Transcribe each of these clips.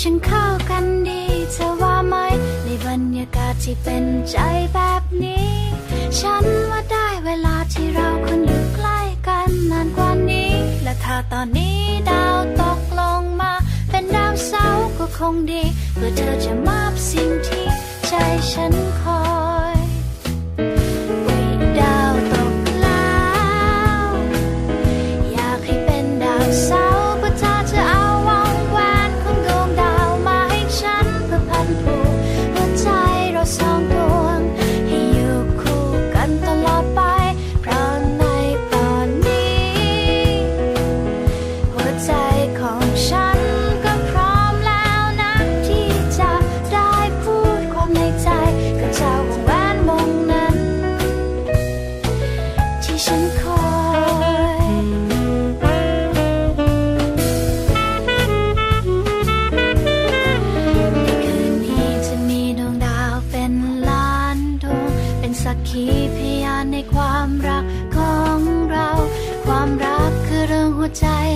ฉันเข้ากันดีเธอว่าไหม ในบรรยากาศที่เป็นใจแบบนี้ ฉันว่าได้เวลาที่เราคนอยู่ใกล้กันนานกว่านี้ และถ้าตอนนี้ดาวตกลงมา เป็นดาวเสาร์ก็คงดี เพื่อเธอจะมอบสิ่งที่ใจฉันคอ ย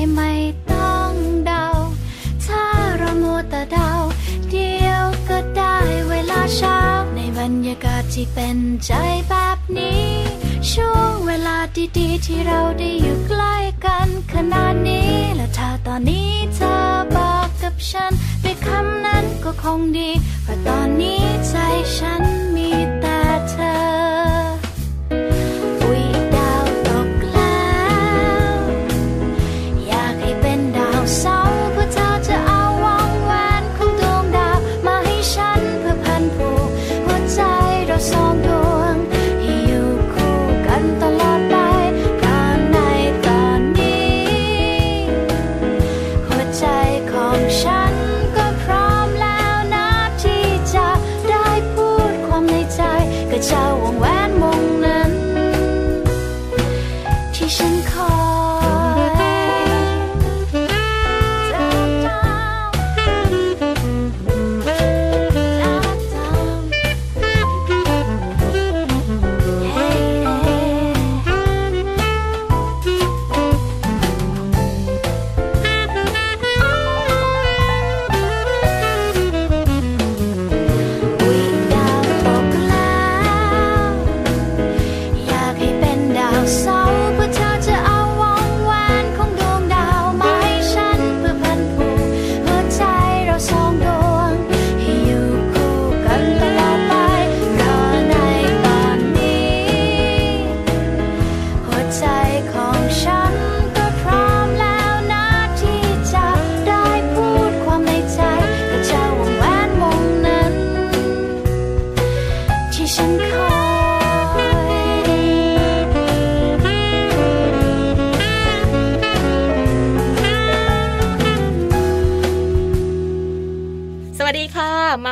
ที่เป็นใจแบบนี้ ช่วงเวลาดีๆ ที่เราได้อยู่ใกล้กันขนาดนี้ และถ้าตอนนี้เธอบอกกับฉันด้วยคำนั้นก็คงดี เพราะตอนนี้ใจฉันมีแต่เธอ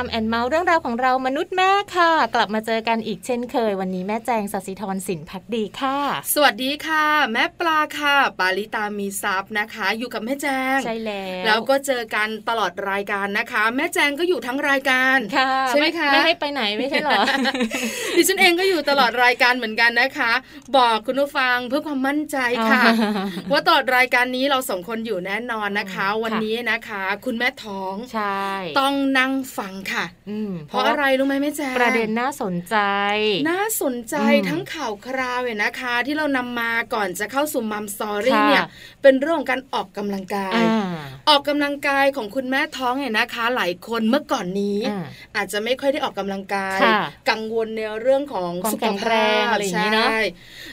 แอนเมาส์เรื่องราวของเรามนุษย์แม่ค่ะ กลับมาเจอกันอีกเช่นเคย วันนี้แม่แจงสัสิธรสินพักดีค่ะ สวัสดีค่ะ แม่ปลาค่ะ ปาลิตามีซับนะคะ อยู่กับแม่แจงใช่แล้วแล้วก็เจอกันตลอดรายการนะคะ แม่แจงก็อยู่ทั้งรายการค่ะใช่ไหมคะไม่ให้ไปไหนไม่ใช่หรอดิฉันเองก็อยู่ตลอดรายการเหมือนกันนะคะ บอกคุณผู้ฟังเพื่อความมั่นใจค่ะ ว่าตลอดรายการนี้เราสองคนอยู่แน่นอนนะคะ วันนี้นะคะ คุณแม่ท้องใช่ต้องนั่งฟังค่ะเพราะอะไรรู้ไหมแม่แจ๊ประเด็นน่าสนใจ น่าสนใจทั้งข่าวคราวเนี่ยนะคะ ที่เรานำมาก่อนจะเข้าสู่มัมสอรี่เนี่ยเป็นเรื่องของการออกกำลังกาย ออกกำลังกายของคุณแม่ท้องเนี่ยนะคะ หลายคนเมื่อก่อนนี้ อาจจะไม่ค่อยได้ออกกำลังกาย กังวลในเรื่องของสุขภาพอะไรอย่างนี้นะ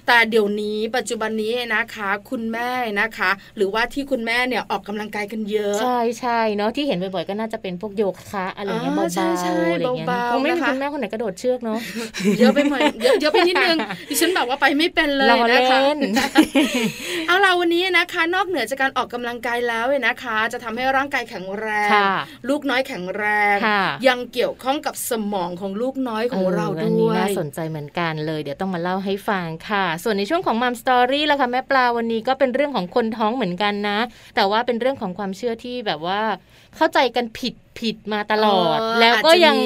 แต่เดี๋ยวนี้ปัจจุบันนี้นะคะ คุณแม่นะคะ หรือว่าที่คุณแม่เนี่ยออกกำลังกายกันเยอะ ใช่ใช่เนาะที่เห็นบ่อยๆก็น่าจะเป็นพวกโยคะอะไรเงี้ยเเบาๆอะไรเงี้ยคงไม่มีคุณแม่คนไหนกระโดดเชือกเนาะเยอะไปหน่อยเยอะไปนิดนึงดิฉันแบบว่าไปไม่เป็นเลยนะคะเอาเราวันนี้นะคะ นอกเหนือจากการออกกำลังกายแล้วเนี่ยนะคะ จะทำให้ร่างกายแข็งแรง ลูกน้อยแข็งแรง ยังเกี่ยวข้องกับสมองของลูกน้อยของเราด้วยอันนี้น่าสนใจเหมือนกันเลย เดี๋ยวต้องมาเล่าให้ฟังค่ะ ส่วนในช่วงของมัมสตอรี่ละค่ะแม่ปลาวันนี้ก็เป็นเรื่องของคนท้องเหมือนกันนะ แต่ว่าเป็นเรื่องของความเชื่อที่แบบว่าเข้าใจกันผิด ผิดมาตลอด แล้วก็ยัง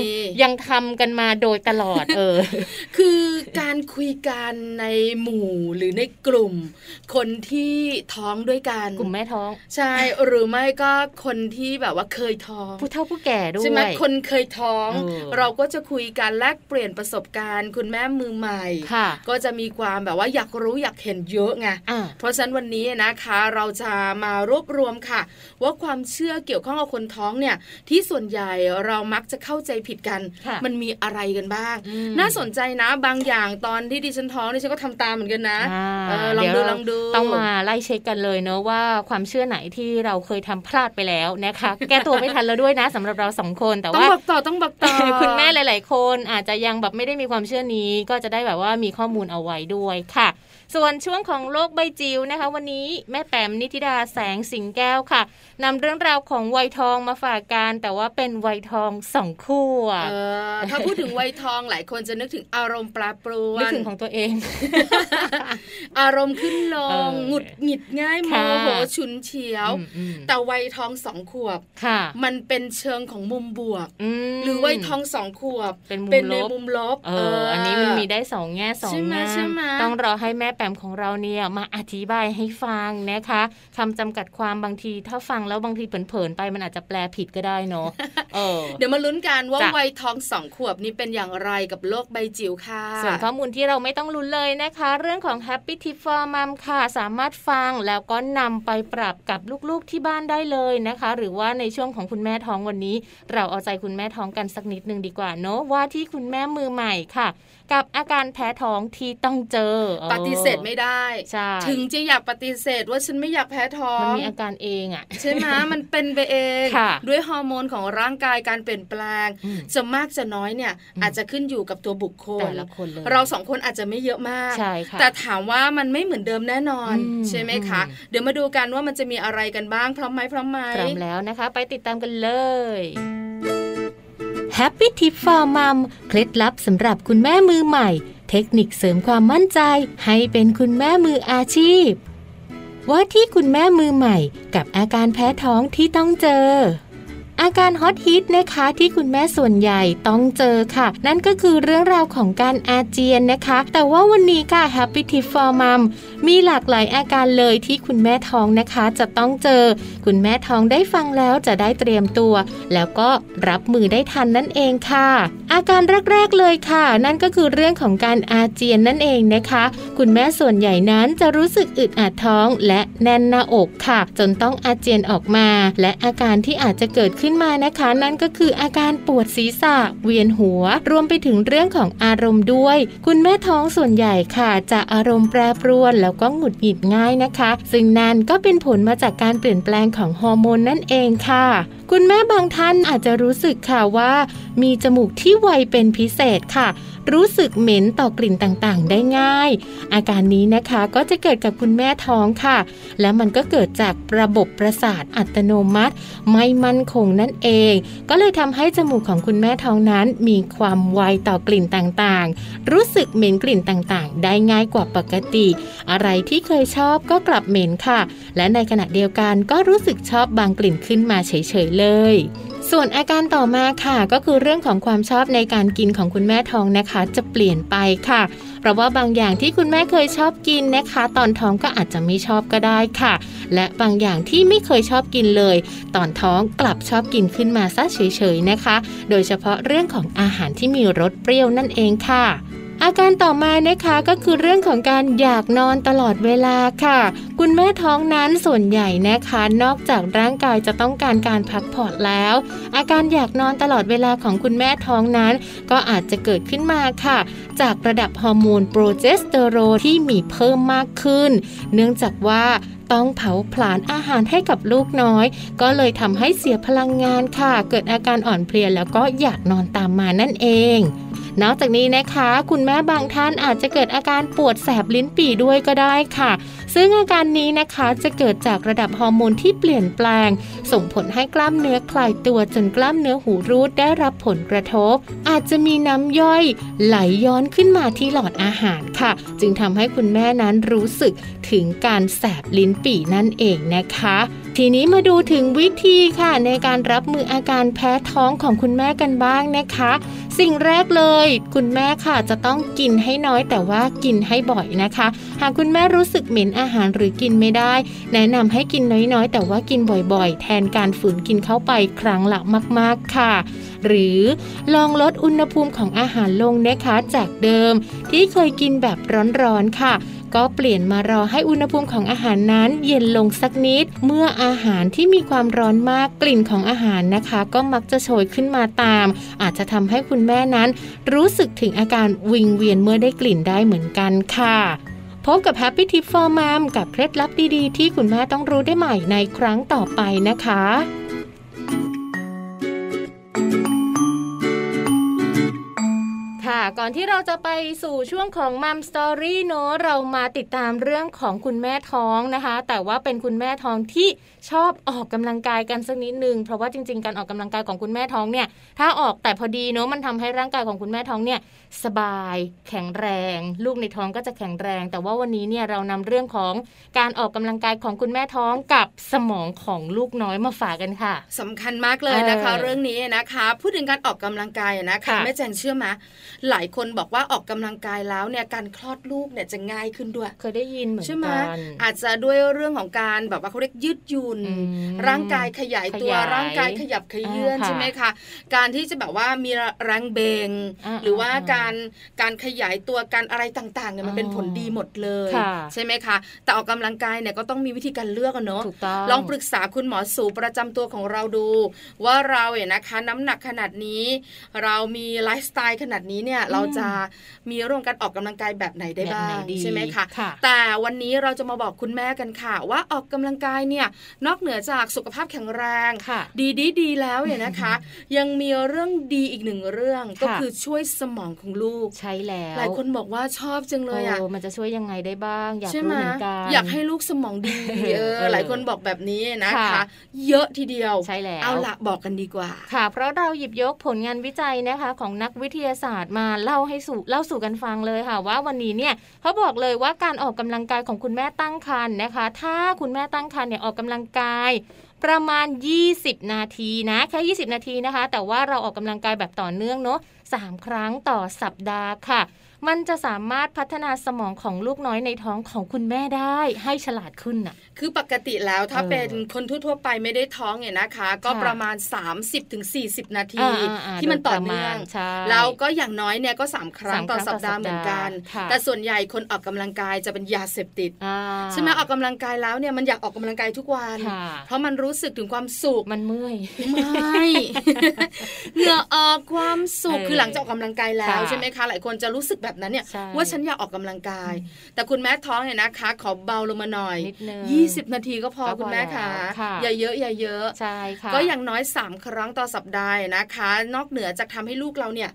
ยังทำกันมาโดยตลอด เออ คือการคุยกันในหมู่หรือในกลุ่ม คนที่ท้องด้วยกันกลุ่มแม่ท้อง ใช่หรือไม่ก็คนที่แบบว่าเคยท้องผู้เฒ่าผู้แก่ด้วยใช่ไหมคนเคยท้อง เราก็จะคุยกันแลกเปลี่ยนประสบการณ์ คุณแม่มือใหม่ก็จะมีความแบบว่าอยากรู้อยากเห็นเยอะไงเพราะฉะนั้นวันนี้นะคะ เราจะมารวบรวมค่ะ ว่าความเชื่อเกี่ยวข้องกับคนท้องเนี่ยที่ที่ส่วนใหญ่เรามักจะเข้าใจผิดกัน มันมีอะไรกันบ้าง น่าสนใจนะบางอย่างตอนที่ดิฉันท้องดิฉันก็ทำตามเหมือนกันนะลองดูลองดูต้องมาไล่เช็คกันเลยเนอะว่าความเชื่อไหนที่เราเคยทำพลาดไปแล้วนะคะ แก้ตัวไม่ทันแล้วด้วยนะสำหรับเราสองคนแต่ว่าต้องบอกต่อต้องบอกต่อคุณแม่หลาย ๆ คนอาจจะยังแบบไม่ได้มีความเชื่อนี้ก็จะได้แบบว่ามีข้อมูลเอาไว้ด้วยค่ะ ส่วนช่วงของโลกใบจิ๋วนะคะ วันนี้แม่แปมนิติดาแสงสิงแก้วค่ะนำเรื่องราวของวัยทองมาฝากกันแต่ว่าเป็นวัยทองสองคู่อะถ้าพูดถึงวัยทองหลายคนจะนึกถึงอารมณ์ปลาปรวนนึกถึงของตัวเอง อารมณ์ขึ้นลงหงุดหงิดง่ายโมโหฉุนเฉียว แต่วัยทองสองขวบมันเป็นเชิงของมุมบวก หรือวัยทองสองขวบเป็นในมุมลบเอออันนี้มันมีได้สองแง่สองแง่ต้องรอให้แม่แปมของเราเนี่ยมาอธิบายให้ฟังนะคะคำจำกัดความบางที ถ้าฟังแล้วบางทีเผลอๆไปมันอาจจะแปลผิดก็ได้เนาะเเดี๋ยวมาลุ้นกันว่าวัยทองสองขวบนี้เป็นอย่างไรกับโลกใบจิ๋วค่ะ ส่วนข้อมูลที่เราไม่ต้องลุ้นเลยนะคะ เรื่องของ Happy Tip for Mom ค่ะ สามารถฟังแล้วก็นำไปปรับกับลูกๆที่บ้านได้เลยนะคะ หรือว่าในช่วงของคุณแม่ท้องวันนี้ เราเอาใจคุณแม่ท้องกันสักนิดนึงดีกว่าเนาะว่าที่คุณแม่มือใหม่ค่ะ กับอาการแพ้ท้องที่ต้องเจอปฏิเสธไม่ได้ใช่ถึงจะอยากปฏิเสธว่าฉันไม่อยากแพ้ท้องมันมีอาการเองอะใช่ไหมมันเป็นไปเอง ด้วยฮอร์โมนของร่างกายการเปลี่ยนแปลง จะมากจะน้อยเนี่ยอาจจะขึ้นอยู่กับตัวบุคคลแต่ละคนเลยเราสองคนอาจจะไม่เยอะมากใช่ค่ะแต่ถามว่ามันไม่เหมือนเดิมแน่นอน ใช่ไหมคะ เดี๋ยวมาดูกันว่ามันจะมีอะไรกันบ้างพร้อมไหมพร้อมไหมพร้อมแล้วนะคะ ไปติดตามกันเลย Happy Tip for Mom เคล็ดลับสำหรับคุณแม่มือใหม่ เทคนิคเสริมความมั่นใจให้เป็นคุณแม่มืออาชีพ ว่าที่คุณแม่มือใหม่กับอาการแพ้ท้องที่ต้องเจอ อาการฮอตฮิตนะคะที่คุณแม่ส่วนใหญ่ต้องเจอค่ะ นั่นก็คือเรื่องราวของการอาเจียนนะคะ แต่ว่าวันนี้ค่ะ Happy Tip for Mom มีหลากหลายอาการเลยที่คุณแม่ท้องนะคะ จะต้องเจอ คุณแม่ท้องได้ฟังแล้วจะได้เตรียมตัว แล้วก็รับมือได้ทันนั่นเองค่ะ อาการแรกๆเลยค่ะ นั่นก็คือเรื่องของการอาเจียนนั่นเองนะคะ คุณแม่ส่วนใหญ่นั้นจะรู้สึกอึดอัดท้องและแน่นหน้าอกค่ะ จนต้องอาเจียนออกมา และอาการที่อาจจะเกิดขึ้นขึ้นมานะคะ นั่นก็คืออาการปวดศีรษะ เวียนหัว รวมไปถึงเรื่องของอารมณ์ด้วย คุณแม่ท้องส่วนใหญ่ค่ะ จะอารมณ์แปรปรวน แล้วก็หงุดหงิดง่ายนะคะ ซึ่งนั่นก็เป็นผลมาจากการเปลี่ยนแปลงของฮอร์โมนนั่นเองค่ะ คุณแม่บางท่านอาจจะรู้สึกค่ะว่า มีจมูกที่ไวเป็นพิเศษค่ะ รู้สึกเหม็นต่อกลิ่นต่างๆ ได้ง่าย อาการนี้นะคะก็จะเกิดกับคุณแม่ท้องค่ะ และมันก็เกิดจากระบบประสาทอัตโนมัติ ไม่มั่นคงนั่นเอง ก็เลยทำให้จมูกของคุณแม่ท้องนั้น มีความไวต่อกลิ่นต่างๆ รู้สึกเหม็นกลิ่นต่างๆ ได้ง่ายกว่าปกติ อะไรที่เคยชอบก็กลับเหม็นค่ะ และในขณะเดียวกันก็รู้สึกชอบบางกลิ่นขึ้นมาเฉยๆเลย ส่วนอาการต่อมาค่ะ ก็คือเรื่องของความชอบในการกินของคุณแม่ท้องนะคะ จะเปลี่ยนไปค่ะ เพราะว่าบางอย่างที่คุณแม่เคยชอบกินนะคะ ตอนท้องก็อาจจะไม่ชอบก็ได้ค่ะ และบางอย่างที่ไม่เคยชอบกินเลย ตอนท้องกลับชอบกินขึ้นมาซะเฉยๆนะคะ โดยเฉพาะเรื่องของอาหารที่มีรสเปรี้ยวนั่นเองค่ะ อาการต่อมานะคะก็คือเรื่องของการอยากนอนตลอดเวลาค่ะ คุณแม่ท้องนั้นส่วนใหญ่นะคะ นอกจากร่างกายจะต้องการการพักผ่อนแล้ว อาการอยากนอนตลอดเวลาของคุณแม่ท้องนั้น ก็อาจจะเกิดขึ้นมาค่ะ จากระดับฮอร์โมนโปรเจสเตอโรนที่มีเพิ่มมากขึ้น เนื่องจากว่าต้องเผาผลาญอาหารให้กับลูกน้อย ก็เลยทำให้เสียพลังงานค่ะ เกิดอาการอ่อนเพลียแล้วก็อยากนอนตามมานั่นเอง นอกจากนี้นะคะ คุณแม่บางท่านอาจจะเกิดอาการปวดแสบลิ้นปี่ด้วยก็ได้ค่ะ ซึ่งอาการนี้นะคะจะเกิดจากระดับฮอร์โมนที่เปลี่ยนแปลง ส่งผลให้กล้ามเนื้อคลายตัวจนกล้ามเนื้อหูรูดได้รับผลกระทบ อาจจะมีน้ำย่อยไหลย้อนขึ้นมาที่หลอดอาหารค่ะ จึงทำให้คุณแม่นั้นรู้สึกถึงการแสบลิ้นปี่นั่นเองนะคะทีนี้มาดูถึงวิธีค่ะในการรับมืออาการแพ้ท้องของคุณแม่กันบ้างนะคะ สิ่งแรกเลย คุณแม่ค่ะจะต้องกินให้น้อยแต่ว่ากินให้บ่อยนะคะ หากคุณแม่รู้สึกเหม็นอาหารหรือกินไม่ได้ แนะนำให้กินน้อยๆ แต่ว่ากินบ่อยๆ แทนการฝืนกินเข้าไปครั้งละมาก ๆค่ะ หรือลองลดอุณหภูมิของอาหารลงนะคะจากเดิม ที่เคยกินแบบร้อนๆค่ะ ก็เปลี่ยนมารอให้อุณหภูมิของอาหารนั้นเย็นลงสักนิด เมื่ออาหารที่มีความร้อนมากกลิ่นของอาหารนะคะ ก็มักจะโชยขึ้นมาตาม อาจจะทำให้คุณแม่นั้น รู้สึกถึงอาการวิงเวียนเมื่อได้กลิ่นได้เหมือนกันค่ะพบกับ Happy Tip for Mom กับเคล็ดลับดี ๆ ที่คุณแม่ต้องรู้ได้ใหม่ในครั้งต่อไปนะคะ ค่ะ ก่อนที่เราจะไปสู่ช่วงของมัมสตอรี่เนอะเรามาติดตามเรื่องของคุณแม่ท้องนะคะ แต่ว่าเป็นคุณแม่ท้องที่ชอบออกกำลังกายกันสักนิดนึงเพราะว่าจริง ๆ การออกกำลังกายของคุณแม่ท้องเนี่ย ถ้าออกแต่พอดีเนอะมันทำให้ร่างกายของคุณแม่ท้องเนี่ย สบาย แข็งแรง ลูกในท้องก็จะแข็งแรง แต่ว่าวันนี้เนี่ยเรานำเรื่องของการออกกำลังกายของคุณแม่ท้องกับสมองของลูกน้อยมาฝากกันค่ะสำคัญมากเลยนะคะเออเรื่องนี้นะคะ พูดถึงการออกกำลังกายนะคะค่ะแม่แจงเชื่อไหมหลายคนบอกว่าออกกำลังกายแล้วเนี่ยการคลอดลูกเนี่ยจะง่ายขึ้นด้วย เคยได้ยินเหมือนใช่ไหมกันอาจจะด้วยเรื่องของการแบบว่าเขาเรียกยืดหยุ่นอืมร่างกายขยายตัวขยายร่างกายขยับขยื่นอ่าค่ะใช่ไหมคะการที่จะแบบว่ามีแรงเบงอ่าหรือว่าอ่าการการขยายตัวการอะไรต่างๆเนี่ยมันเป็นผลดีหมดเลยค่ะใช่ไหมคะแต่ออกกำลังกายเนี่ยก็ต้องมีวิธีการเลือกอะเนาะถูกต้องลองปรึกษาคุณหมอสูประจำตัวของเราดู ว่าเราเนี่ยนะคะน้ำหนักขนาดนี้ เรามีไลฟ์สไตล์ขนาดนี้เนี่ยเราจะมีเรื่องการออกกำลังกายแบบไหนได้บ้าแบบงไหนดีใช่ไหมคะค่ะแต่วันนี้เราจะมาบอกคุณแม่กันค่ะ ว่าออกกำลังกายเนี่ยนอกเหนือจากสุขภาพแข็งแรงค่ะดีดีดีแล้วเนี่ยนะคะ ยังมีเรื่องดีอีกหนึ่งเรื่องค่ะก็คือช่วยสมองของลูกใช่แล้วหลายคนบอกว่าชอบจังเลยอะโมันจะช่วยยังไงได้บ้าง อยากใช่รู้ไหมเหมือนกันอยากให้ลูกสมองดีเอเอออหลายคนบอกแบบนี้นะคะค่ะเยอะทีเดียวใช่แล้วเอาละบอกกันดีกว่า ค่ะ เพราะเราหยิบยกผลงานวิจัยนะคะ ของนักวิทยาศาสตร์มาเล่าให้สู่เล่าสู่กันฟังเลยค่ะ ว่าวันนี้เนี่ยเขาบอกเลยว่าการออกกำลังกายของคุณแม่ตั้งครรภ์นะคะ ถ้าคุณแม่ตั้งครรภ์เนี่ยออกกำลังกาย ประมาณ 20 นาทีนะแค่20 นาทีนะคะ แต่ว่าเราออกกำลังกายแบบต่อเนื่องเนาะ3ครั้งต่อสัปดาห์ค่ะ มันจะสามารถพัฒนาสมองของลูกน้อยในท้องของคุณแม่ได้ให้ฉลาดขึ้นน่ะ คือปกติแล้วถ้าเออเป็นคนทั่วๆไปไม่ได้ท้องเนี่ยนะคะ ก็ค่ะประมาณ 30-40ถึง40นาทีอ่าๆๆที่มันต่อโดยประเนื่มาอณงใช่แล้วก็อย่างน้อยเนี่ยก็ 3 ครั้งสามต่อครั้งสัปดาห์ต่อสัปดาห์เหมือนกันค่ะแต่ส่วนใหญ่คนออกกำลังกายจะเป็นยาเสพติดอ่าใช่ไหมออกกำลังกายแล้วเนี่ยมันอยากออกกำลังกายทุกวันค่ะเพราะมันรู้สึกถึงความสุขมันเมื่อยไม่เหงื่อออกความสุขเออคือหลังจากออกกำลังกายแล้วค่ะใช่ไหมคะหลายคนจะรู้สึกแบบนั้นเนี่ยใช่ว่าฉันอยากออกกำลังกาย แต่คุณแม่ท้องเนี่ยนะคะ ขอเบาลงมาหน่อยนิดนึง20นาทีก็พอก็พอคุณแม่ค่ะแล้วค่ะอย่าเยอะอย่าเยอะใช่ค่ะก็อย่างน้อย 3 ครั้งต่อสัปดาห์นะคะ นอกเหนือจากทำให้ลูกเราเนี่ย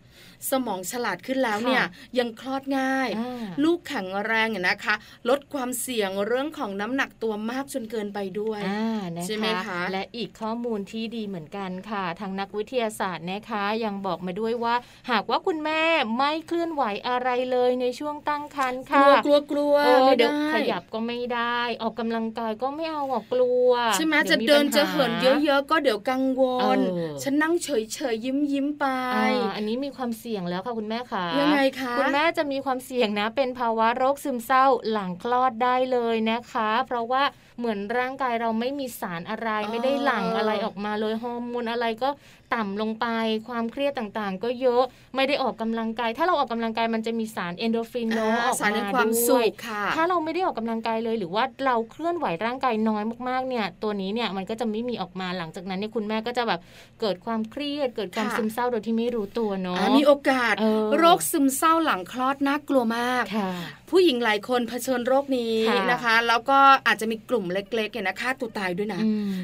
สมองฉลาดขึ้นแล้วเนี่ยยังคลอดง่ายอ่าลูกแข็งแรงเนี่ยนะคะ ลดความเสี่ยงเรื่องของน้ำหนักตัวมากจนเกินไปด้วยอ่านะคะใช่ไหมคะและอีกข้อมูลที่ดีเหมือนกันค่ะ ทางนักวิทยาศาสตร์นะคะ ยังบอกมาด้วยว่า หากว่าคุณแม่ไม่เคลื่อนไหวอะไรเลยในช่วงตั้งครรภ์กลัค่ะวกลัวกลัวเออไม่เดี๋ยวได้ขยับก็ไม่ได้ ออกกำลังกายก็ไม่เอาออกกลัว ใช่ไหมดี๋จะยวมีเดินปัญหาจะเหินเยอะๆก็เดี๋ยวกังวลเออฉันนั่งเฉยเฉยๆยิ้มยิ้มๆไปอ่าอันนี้มีความเสี่ยงแล้วค่ะคุณแม่ค่ะยังไงคะคุณแม่จะมีความเสี่ยงนะ เป็นภาวะโรคซึมเศร้าหลังคลอดได้เลยนะคะ เพราะว่าเหมือนร่างกายเราไม่มีสารอะไรไม่ได้หลั่งอะไรออกมาเลยฮอร์โมนอะไรก็ต่ำลงไปความเครียดต่างๆ ก็เยอะไม่ได้ออกกำลังกาย ถ้าเราออกกำลังกายมันจะมีสารเอ็นดอร์ฟินเนอะอ่าออกสารมาแห่งความสุขด้วยค่ะถ้าเราไม่ได้ออกกำลังกายเลย หรือว่าเราเคลื่อนไหวร่างกายน้อยมากๆเนี่ย ตัวนี้เนี่ยมันก็จะไม่มีออกมาหลังจากนั้นเนี่ยคุณแม่ก็จะแบบเกิดความเครียดเกิดความค่ะซึมเศร้าโดยที่ไม่รู้ตัวเนาะอ่ามีโอกาสเออโรคซึมเศร้าหลังคลอดน่ากลัวมากค่ะผู้หญิงหลายคนเผชิญโรคนี้นะคะ แล้วก็อาจจะมีกลุ่มเล็กๆเนี่ยนะฆ่าตัวตายด้วยนะ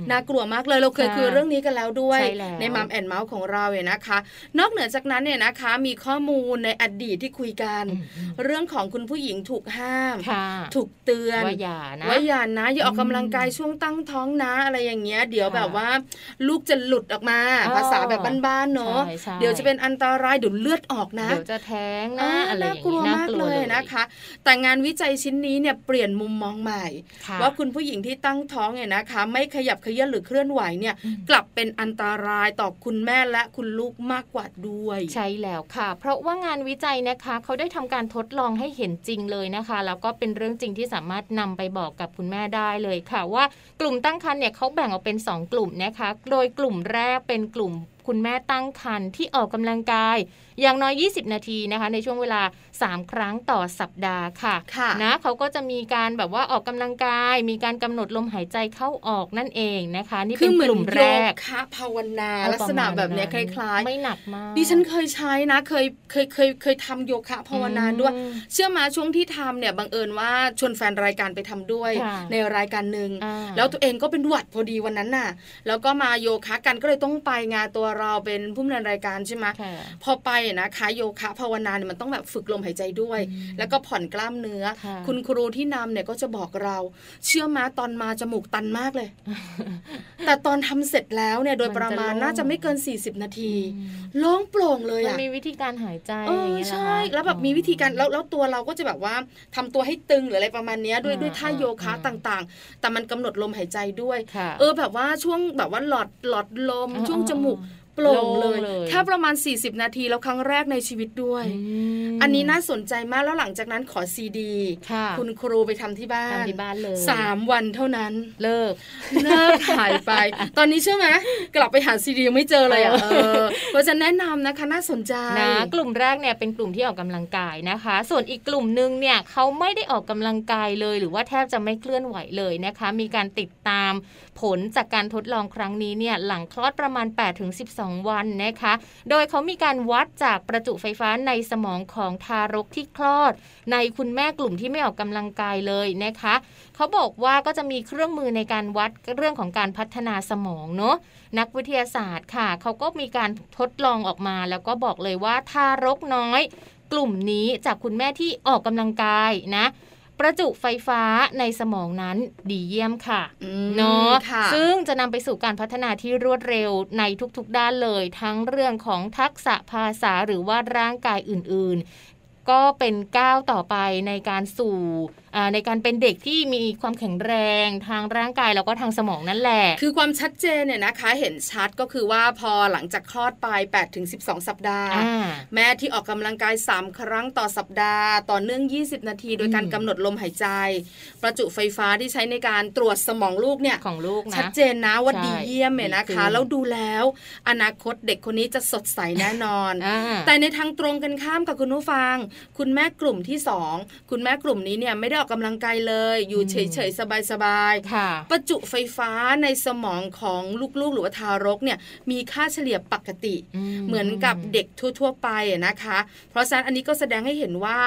น่ากลัวมากเลยเราเคยคุยเรื่องนี้กันแล้วด้วย ในมัมแอนเมาส์ของเราเนี่ยนะคะ นอกเหนือจากนั้นเนี่ยนะคะมีข้อมูลในอดีตที่คุยกัน เรื่องของคุณผู้หญิงถูกห้าม ถูกเตือนว่าอย่านะว่าอย่านะอย่าออกกำลังกายช่วงตั้งท้องนะอะไรอย่างเงี้ย เดี๋ยวแบบว่า ลูกจะหลุดออกมา ภาษาแบบบ้านๆเนาะเดี๋ยวจะเป็นอันตรายเดี๋ยวเลือดออกนะเดี๋ยวจะแท้งนะอะไรอย่างเงี้ยน่ากลัวมากเลยนะคะแต่งานวิจัยชิ้นนี้เนี่ยเปลี่ยนมุมมองใหม่ ว่าคุณผู้หญิงที่ตั้งท้องเนี่ยนะคะ ไม่ขยับขยื่นหรือเคลื่อนไหวเนี่ยกลับเป็นอันตรายต่อคุณแม่และคุณลูกมากกว่าด้วย ใช่แล้วค่ะ เพราะว่างานวิจัยนะคะเขาได้ทำการทดลองให้เห็นจริงเลยนะคะ แล้วก็เป็นเรื่องจริงที่สามารถนำไปบอกกับคุณแม่ได้เลยค่ะ ว่ากลุ่มตั้งครรภ์เนี่ยเขาแบ่งออกเป็น 2 กลุ่มนะคะ โดยกลุ่มแรกเป็นกลุ่มคุณแม่ตั้งครรภ์ที่ออกกำลังกายอย่างน้อย 20 นาทีนะคะ ในช่วงเวลา 3 ครั้งต่อสัปดาห์ค่ะคะนะเขาก็จะมีการแบบว่าออกกำลังกาย มีการกำหนดลมหายใจเข้าออกนั่นเองนะคะ นี่เป็นกลุ่มแรกค่ะภาวนาลักษณะแบบนี้คล้ายๆ ไม่หนักมากดิฉันเคยใช้นะเคยเคยเคยเคยทำโยคะภาวนาด้วย เชื่อมาช่วงที่ทำเนี่ยบังเอิญว่าชวนแฟนรายการไปทำด้วยในรายการหนึ่งแล้วตัวเองก็เป็นหวัดพอดีวันนั้นน่ะ แล้วก็มาโยคะกันก็เลยต้องไปงานตัวเราเป็นผู้ดำเนินรายการใช่ไหมพอไปนะคะโยคะภาวนาเนี่ยมันต้องแบบฝึกลมหายใจด้วย แล้วก็ผ่อนกล้ามเนื้อ คุณครูที่นำเนี่ยก็จะบอกเรา เชื่อมาตอนมาจมูกตันมากเลย แต่ตอนทำเสร็จแล้วเนี่ยโดยประมาณน่าจะไม่เกิน 40 นาทีล่องโปร่งเลยอะมีวิธีการหายใจใช่ แล้วแบบมีวิธีการแล้วแล้วตัวเราก็จะแบบว่าทำตัวให้ตึงหรืออะไรประมาณนี้ด้วยด้วยท่าโยคะต่างๆ แต่มันกำหนดลมหายใจด้วย เออแบบว่าช่วงแบบว่าหลอดหลอดลมช่วงจมูก โปร่งเลยแค่ประมาณ 40 นาทีแล้วครั้งแรกในชีวิตด้วย อันนี้น่าสนใจมากแล้วหลังจากนั้นขอซีดีคุณครูไปทำที่บ้านทำที่บ้านเลยสามวันเท่านั้นเลิกเลิกหายไป ตอนนี้ใช่ไหมกลับไปหาซีดียังไม่เจอเลยอะเพราะจะแนะนำนะคะน่าสนใจนะกลุ่มแรกเนี่ยเป็นกลุ่มที่ออกกำลังกายนะคะ ส่วนอีกกลุ่มหนึ่งเนี่ยเขาไม่ได้ออกกำลังกายเลย หรือว่าแทบจะไม่เคลื่อนไหวเลยนะคะ มีการติดตาม ผลจากการทดลองครั้งนี้เนี่ยหลังคลอดประมาณ 8-12 วันนะคะ โดยเขามีการวัดจากประจุไฟฟ้าในสมองของทารกที่คลอด ในคุณแม่กลุ่มที่ไม่ออกกำลังกายเลยนะคะ เขาบอกว่าก็จะมีเครื่องมือในการวัดเรื่องของการพัฒนาสมองเนาะนักวิทยาศาสตร์ค่ะ เขาก็มีการทดลองออกมา แล้วก็บอกเลยว่าทารกน้อย กลุ่มนี้จากคุณแม่ที่ออกกำลังกายนะ ประจุไฟฟ้าในสมองนั้นดีเยี่ยมค่ะเนาะซึ่งจะนำไปสู่การพัฒนาที่รวดเร็วในทุกๆด้านเลย ทั้งเรื่องของทักษะภาษาหรือว่าร่างกายอื่นๆ ก็เป็นก้าวต่อไปในการสู่ ในการเป็นเด็กที่มีความแข็งแรงทางร่างกายแล้วก็ทางสมองนั่นแหละ คือความชัดเจนเนี่ยนะคะ เห็นชัดก็คือว่าพอหลังจากคลอดไป8ถึง12สัปดาห์ แม่ที่ออกกำลังกาย 3 ครั้งต่อสัปดาห์ ต่อเนื่อง 20 นาที โดยการกำหนดลมหายใจ ประจุไฟฟ้าที่ใช้ในการตรวจสมองลูกเนี่ยของลูกนะชัดเจนนะว่าดีเยี่ยมเนี่ยนะคะ แล้วดูแล้ว อนาคตเด็กคนนี้จะสดใสแน่นอน แต่ในทางตรงกันข้ามกับคุณผู้ฟัง คุณแม่กลุ่มที่ 2 คุณแม่กลุ่มนี้เนี่ยไม่ได้ออกกำลังกายเลย อยู่เฉยๆ สบายๆประจุไฟฟ้าในสมองของลูกๆ หรือว่าทารกเนี่ยมีค่าเฉลี่ยปกติ เหมือนกับเด็กทั่ว ๆ ไปนะคะ เพราะฉะนั้นอันนี้ก็แสดงให้เห็นว่า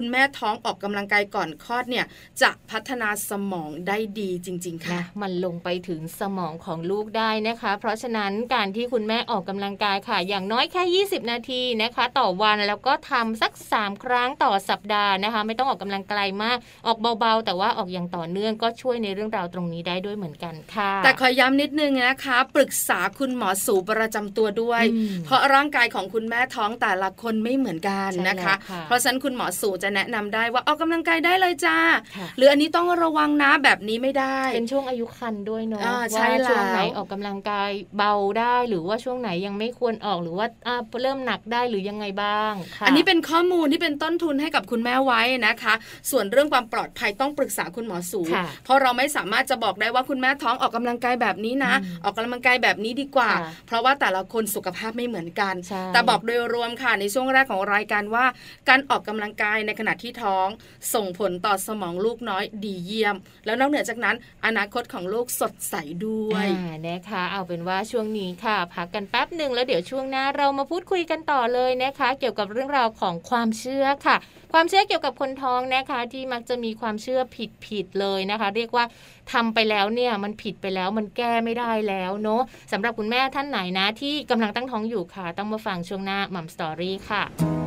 คุณแม่ท้องออกกำลังกายก่อนคลอดเนี่ยจะพัฒนาสมองได้ดีจริง ๆ ค่ะ มันลงไปถึงสมองของลูกได้นะคะ เพราะฉะนั้นการที่คุณแม่ออกกำลังกายค่ะ อย่างน้อยแค่ 20 นาทีนะคะ ต่อวันแล้วก็ทำสัก 3 ครั้งต่อสัปดาห์นะคะ ไม่ต้องออกกำลังกายมากออกเบาๆ แต่ว่าออกอย่างต่อเนื่องก็ช่วยในเรื่องราวตรงนี้ได้ด้วยเหมือนกันค่ะ แต่ขอย้ำนิดนึงนะคะ ปรึกษาคุณหมอสูประจำตัวด้วย เพราะร่างกายของคุณแม่ท้องแต่ละคนไม่เหมือนกันนะคะ เพราะฉะนั้นคุณหมอสูจะแนะนำได้ว่าออกกำลังกายได้เลยจ้า หรืออันนี้ต้องระวังนะแบบนี้ไม่ได้ เป็นช่วงอายุคันด้วยเนาะว่าช่วงไหนออกกำลังกายเบาได้หรือว่าช่วงไหนยังไม่ควรออกหรือว่าเริ่มหนักได้หรือยังไงบ้างอันนี้เป็นข้อมูลที่เป็นต้นทุนให้กับคุณแม่ไว้นะคะ ส่วนเรื่องความปลอดภัยต้องปรึกษาคุณหมอสูเพราะเราไม่สามารถจะบอกได้ว่าคุณแม่ท้องออกกำลังกายแบบนี้นะ ออกกำลังกายแบบนี้ดีกว่า เพราะว่าแต่ละคนสุขภาพไม่เหมือนกัน แต่บอกโดยรวมค่ะในช่วงแรกของรายการว่า การออกกำลังกายในขณะที่ท้อง ส่งผลต่อสมองลูกน้อยดีเยี่ยม แล้วนอกเหนือจากนั้น อนาคตของลูกสดใสด้วยนะคะ เอาเป็นว่าช่วงนี้ค่ะ พักกันแป๊บหนึ่งแล้วเดี๋ยวช่วงหน้าเรามาพูดคุยกันต่อเลยนะคะ เกี่ยวกับเรื่องราวของความเชื่อค่ะ ความเชื่อเกี่ยวกับคนท้องนะคะ ที่มักจะมีความเชื่อผิดผิดเลยนะคะ เรียกว่าทำไปแล้วเนี่ยมันผิดไปแล้วมันแก้ไม่ได้แล้วเนาะสำหรับคุณแม่ท่านไหนนะที่กำลังตั้งท้องอยู่ค่ะ ต้องมาฟังช่วงหน้ามัมสตอรี่ค่ะ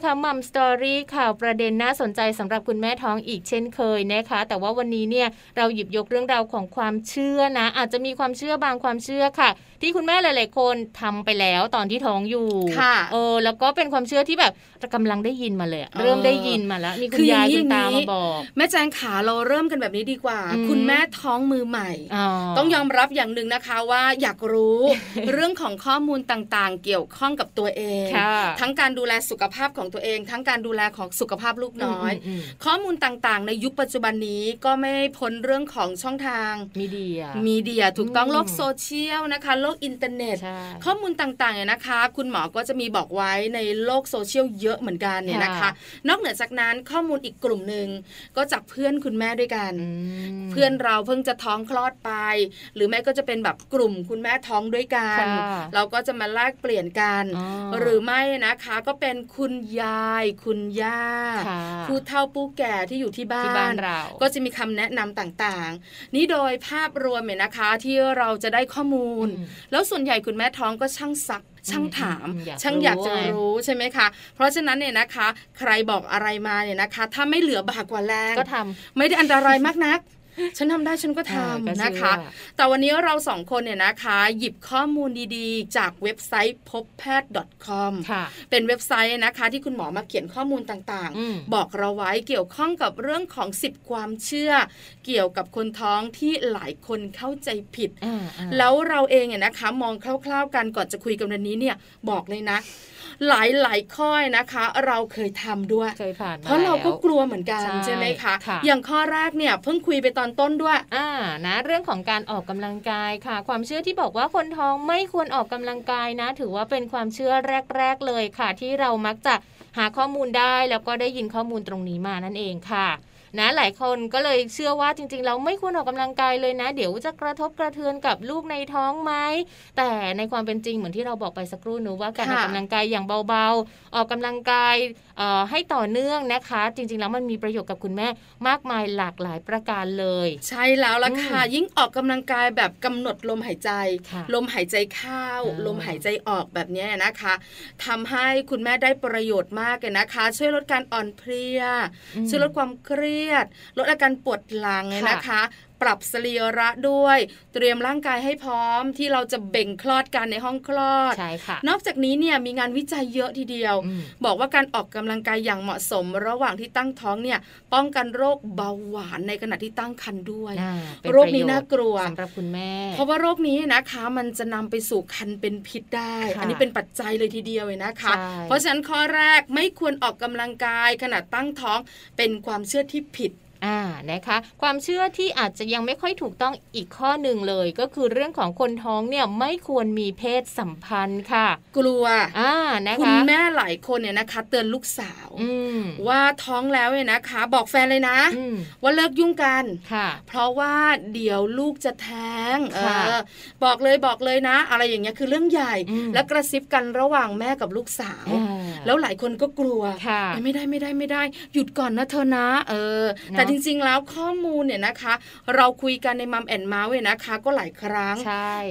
นะคะมัมสตอรี่ข่าวประเด็นน่าสนใจสำหรับคุณแม่ท้องอีกเช่นเคยนะคะ แต่ว่าวันนี้เนี่ยเราหยิบยกเรื่องราวของความเชื่อนะ อาจจะมีความเชื่อบางความเชื่อค่ะ ที่คุณแม่หลาย ๆ คนทำไปแล้วตอนที่ท้องอยู่ค่ะเออแล้วก็เป็นความเชื่อที่แบบกำลังได้ยินมาเลย เริ่มได้ยินมาแล้วมีคุณยายคุณตามาบอกแม่แจงขาเราเริ่มกันแบบนี้ดีกว่า คุณแม่ท้องมือใหม่ ต้องยอมรับอย่างหนึ่งนะคะว่าอยากรู้เรื่องของข้อมูลต่าง ๆ เกี่ยวข้องกับตัวเอง ทั้งการดูแลสุขภาพของตัวเอง ทั้งการดูแลของสุขภาพลูกน้อย ข้อมูลต่าง ๆ ในยุคปัจจุบันนี้ก็ไม่พ้นเรื่องของช่องทาง media media ถูกต้องโลกโซเชียลนะคะโลกอินเทอร์เน็ต ข้อมูลต่างๆเนี่ยนะคะ คุณหมอก็จะมีบอกไว้ในโลกโซเชียลเยอะเหมือนกันเนี่ยนะคะ นอกเหนือจากนั้นข้อมูลอีกกลุ่มหนึ่งก็จากเพื่อนคุณแม่ด้วยกัน เพื่อนเราเพิ่งจะท้องคลอดไป หรือแม่ก็จะเป็นแบบกลุ่มคุณแม่ท้องด้วยกัน เราก็จะมาแลกเปลี่ยนกัน หรือไม่นะคะก็เป็นคุณยาย คุณย่าผู้เฒ่าผู้แก่ที่อยู่ที่บ้านเราก็จะมีคำแนะนำต่างๆ นี่โดยภาพรวมเนี่ยนะคะที่เราจะได้ข้อมูลแล้วส่วนใหญ่คุณแม่ท้องก็ช่างซักช่างถาม ช่างอยากจะรู้ใช่ไหมคะ เพราะฉะนั้นเนี่ยนะคะ ใครบอกอะไรมาเนี่ยนะคะ ถ้าไม่เหลือบากกว่าแรงก็ทำไม่ได้อันตรายมากนัก ฉันทำได้ฉันก็ทำนะคะ แต่วันนี้เราสองคนเนี่ยนะคะ หยิบข้อมูลดีๆ จากเว็บไซต์พบแพทย์ .com เป็นเว็บไซต์นะคะ ที่คุณหมอมาเขียนข้อมูลต่างๆ บอกเราไว้เกี่ยวข้องกับเรื่องของ 10 ความเชื่อ เกี่ยวกับคนท้องที่หลายคนเข้าใจผิด แล้วเราเองเนี่ยนะคะ มองคร่าวๆกันก่อนจะคุยกันวันนี้เนี่ยบอกเลยนะหลายหลายข้อนะคะ เราเคยทำด้วยเคยผ่านเพราะเราก็กลัวเหมือนกันใช่ไหมคะ อย่างข้อแรกเนี่ยเพิ่งคุยไปตอนต้นด้วย อ่านะเรื่องของการออกกำลังกายค่ะ ความเชื่อที่บอกว่าคนท้องไม่ควรออกกำลังกายนะ ถือว่าเป็นความเชื่อแรก ๆ เลยค่ะ ที่เรามักจะหาข้อมูลได้แล้วก็ได้ยินข้อมูลตรงนี้มานั่นเองค่ะ นะหลายคนก็เลยเชื่อว่าจริงๆเราไม่ควรออกกำลังกายเลยนะ เดี๋ยวจะกระทบกระเทือนกับลูกในท้องไหมแต่ในความเป็นจริงเหมือนที่เราบอกไปสักครู่นูว่าการออกกำลังกายอย่างเบาๆ ออกกำลังกายให้ต่อเนื่องนะคะ จริงๆแล้วมันมีประโยชน์กับคุณแม่มากมายหลากหลายประการเลย ใช่แล้วล่ะค่ะยิ่งออกกำลังกายแบบกำหนดลมหายใจ ลมหายใจเข้าลมหายใจออกแบบนี้นะคะทำให้คุณแม่ได้ประโยชน์มากเลยนะคะ ช่วยลดการอ่อนเพลียช่วยลดความเครียดลดอาการปวดหลังนะคะ ปรับสรีระด้วย เตรียมร่างกายให้พร้อมที่เราจะเบ่งคลอดกันในห้องคลอดใช่ค่ะนอกจากนี้เนี่ยมีงานวิจัยเยอะทีเดียว บอกว่าการออกกำลังกายอย่างเหมาะสม ระหว่างที่ตั้งท้องเนี่ยป้องกันโรคเบาหวานในขณะที่ตั้งครรภ์ด้วย โรคนี้น่ากลัวสำหรับคุณแม่ เพราะว่าโรคนี้นะคะมันจะนำไปสู่คันเป็นพิษได้ อันนี้เป็นปัจจัยเลยทีเดียวเลยนะคะ เพราะฉะนั้นข้อแรกไม่ควรออกกำลังกายขณะตั้งท้องเป็นความเชื่อที่ผิด อ่านะคะความเชื่อที่อาจจะยังไม่ค่อยถูกต้องอีกข้อหนึ่งเลย ก็คือเรื่องของคนท้องเนี่ยไม่ควรมีเพศสัมพันธ์ค่ะ กลัวอ่านะคะคุณแม่หลายคนเนี่ยนะคะ เตือนลูกสาวว่าท้องแล้วเนี่ยนะคะ บอกแฟนเลยนะ ว่าเลิกยุ่งกันค่ะ เพราะว่าเดี๋ยวลูกจะแท้งเออบอกเลยบอกเลยนะ อะไรอย่างเงี้ยคือเรื่องใหญ่แล้วกระซิบกันระหว่างแม่กับลูกสาว แล้วหลายคนก็กลัวไม่ได้ไม่ได้ไม่ได้ หยุดก่อนนะเธอนะ เออ แต่จริง ๆ แล้วข้อมูลเนี่ยนะคะ เราคุยกันใน Mom and เมาท์เนี่ยนะคะ ก็หลายครั้ง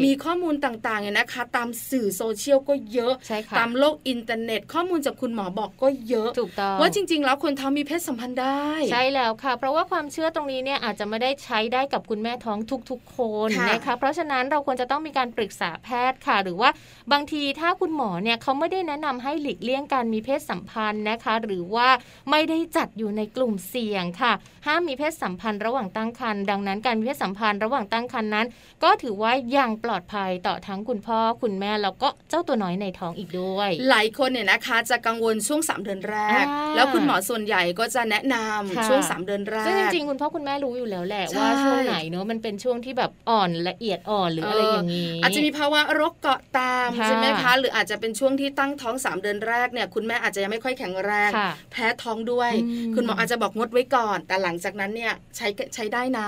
มีข้อมูลต่างๆเนี่ยนะคะ ตามสื่อโซเชียลก็เยอะตามโลกอินเทอร์เน็ต ข้อมูลจากคุณหมอบอกก็เยอะถูกต้องว่าจริง ๆ แล้วคนท้องมีเพศสัมพันธ์ได้ ใช่แล้วค่ะ เพราะว่าความเชื่อตรงนี้เนี่ยอาจจะไม่ได้ใช้ได้กับคุณแม่ท้องทุก ๆ คนนะคะเพราะฉะนั้นเราควรจะต้องมีการปรึกษาแพทย์ค่ะ หรือว่าบางทีถ้าคุณหมอเนี่ยเขาไม่ได้แนะนำให้หลีกเลี่ยงการมีเพศสัมพันธ์นะคะ หรือว่าไม่ได้จัดอยู่ในกลุ่มเสี่ยงค่ะห้ามมีเพศสัมพันธ์ระหว่างตั้งครรภ์ดังนั้นการมีเพศสัมพันธ์ระหว่างตั้งครรภ์นั้น ก็ถือว่ายังปลอดภัยต่อทั้งคุณพ่อคุณแม่แล้วก็เจ้าตัวน้อยในท้องอีกด้วย หลายคนเนี่ยนะคะจะกังวลช่วง 3 เดือนแรก แล้วคุณหมอส่วนใหญ่ก็จะแนะนำช่วง 3 เดือนแรกซึ่งจริงๆคุณพ่อคุณแม่รู้อยู่แล้วแหละว่าช่วงไหนเนอะมันเป็นช่วงที่แบบอ่อนละเอียดอ่อนหรืออะไรอย่างนี้อาจจะมีภาวะโรคเกาะตามใช่ไหมคะหรืออาจจะเป็นช่วงที่ตั้งท้อง 3 เดือนแรกเนี่ยคุณแม่อาจจะยังไม่ค่อยแข็งแรง แพ้ท้องด้วย คุณหมออาจจะบอกงดไว้ก่อนแต่หลังจากนั้นเนี่ยใช้ใช้ได้นะ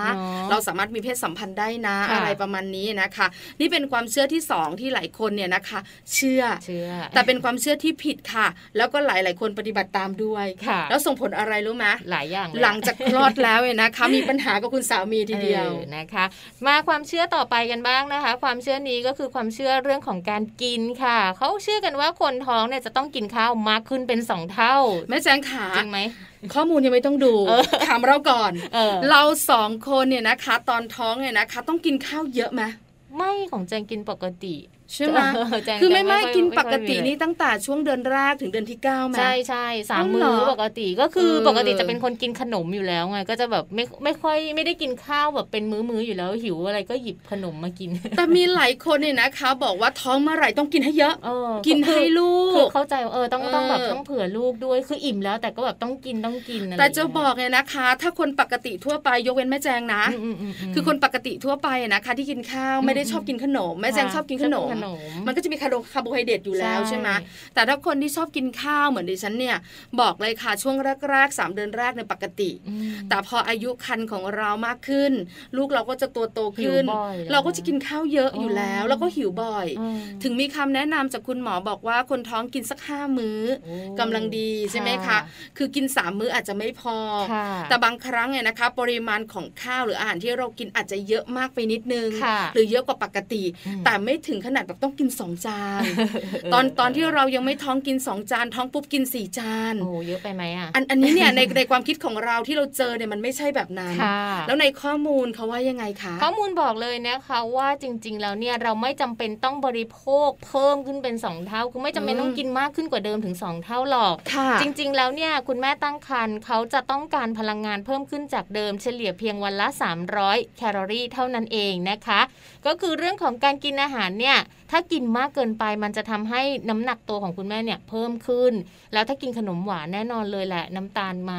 เราสามารถมีเพศสัมพันธ์ได้นะ อะไรประมาณนี้นะคะ นี่เป็นความเชื่อที่สองที่หลายคนเนี่ยนะคะ เชื่อเชื่อ แต่เป็นความเชื่อที่ผิดค่ะ แล้วก็หลายหลายคนปฏิบัติตามด้วย แล้วส่งผลอะไรรู้ไหมหลายอย่าง หลังจากคลอดแล้วเนี่ยนะคะมีปัญหากับคุณสามีทีเดียวนะคะ มาความเชื่อต่อไปกันบ้างนะคะ ความเชื่อนี้ก็คือความเชื่อเรื่องของการกินค่ะเขาเชื่อกันว่าคนท้องเนี่ยจะต้องกินข้าวมากขึ้นเป็นสองเท่าแม่แจงขาจริงไหม ข้อมูลยังไม่ต้องดูถามเราก่อนเราสองคนเนี่ยนะคะ ตอนท้องเนี่ยนะคะ ต้องกินข้าวเยอะไหมไม่ของแจงกินปกติ ใช่ไหมคือไม่ไม่กินปกตินี่ตั้งแต่ช่วงเดือนแรกถึงเดือนที่เก้าไหมใช่ใช่สามมื้อปกติก็คือปกติจะเป็นคนกินขนมอยู่แล้วไงก็จะแบบไม่ไม่ค่อยไม่ได้กินข้าวแบบเป็นมื้อมื้ออยู่แล้วหิวอะไรก็หยิบขนมมากิน แต่มีหลายคนเนี่ยนะคะ บอกว่าท้องเมื่อไหร่ต้องกินให้เยอะกินให้ลูกคือเข้าใจเออต้องต้องแบบต้องเผื่อลูกด้วยคืออิ่มแล้ว แต่ก็แบบต้องกินต้องกินแต่จะบอกเนี่ยนะคะ ถ้าคนปกติทั่วไปยกเว้นแม่แจงนะ คือคนปกติทั่วไปนะคะ ที่กินข้าวไม่ได้ชอบกินขนมแม่แจงชอบกินขนมมันก็จะมีคาร์โบไฮเดรตอยู่แล้วใช่ไหมแต่ถ้าคนที่ชอบกินข้าวเหมือนดิฉันเนี่ยบอกเลยค่ะช่วงแรกๆสามเดือนแรกในปกติ แต่พออายุคันของเรามากขึ้น ลูกเราก็จะตัวโตขึ้น เราก็จะกินข้าวเยอะอยู่แล้ว แล้วก็หิวบ่อย ถึงมีคำแนะนำจากคุณหมอบอกว่าคนท้องกินสักห้ามื้อกำลังดีใช่ไหมคะคือกินสามมื้ออาจจะไม่พอ แต่บางครั้งเนี่ยนะคะ ปริมาณของข้าวหรืออาหารที่เรากินอาจจะเยอะมากไปนิดนึง หรือเยอะกว่าปกติ แต่ไม่ถึงขนาดแบบต้องกินสองจาน ตอนตอนที่เรายังไม่ท้องกินสองจาน ท้องปุ๊บกินสี่จานโอ้เยอะไปไหมอะอันอันนี้เนี่ยในในความคิดของเราที่เราเจอเนี่ยมันไม่ใช่แบบนั้น แล้วในข้อมูลเขาว่ายังไงคะ ข้อมูลบอกเลยนะคะว่าจริง ๆ แล้วเนี่ยเราไม่จำเป็นต้องบริโภคเพิ่มขึ้นเป็นสองเท่าคือไม่จำเป็นต้องกินมากขึ้นกว่าเดิมถึงสองเท่าหรอกจริง ๆ แล้วเนี่ยคุณแม่ตั้งครรภ์เขาจะต้องการพลังงานเพิ่มขึ้นจากเดิมเฉลี่ยเพียงวันละ 300 แคลอรี่เท่านั้นเองนะคะ ก็คือเรื่องของการกินอาหารเนี่ย ถ้ากินมากเกินไปมันจะทำให้น้ำหนักตัวของคุณแม่เนี่ยเพิ่มขึ้น แล้วถ้ากินขนมหวานแน่นอนเลยแหละ น้ำตาลมา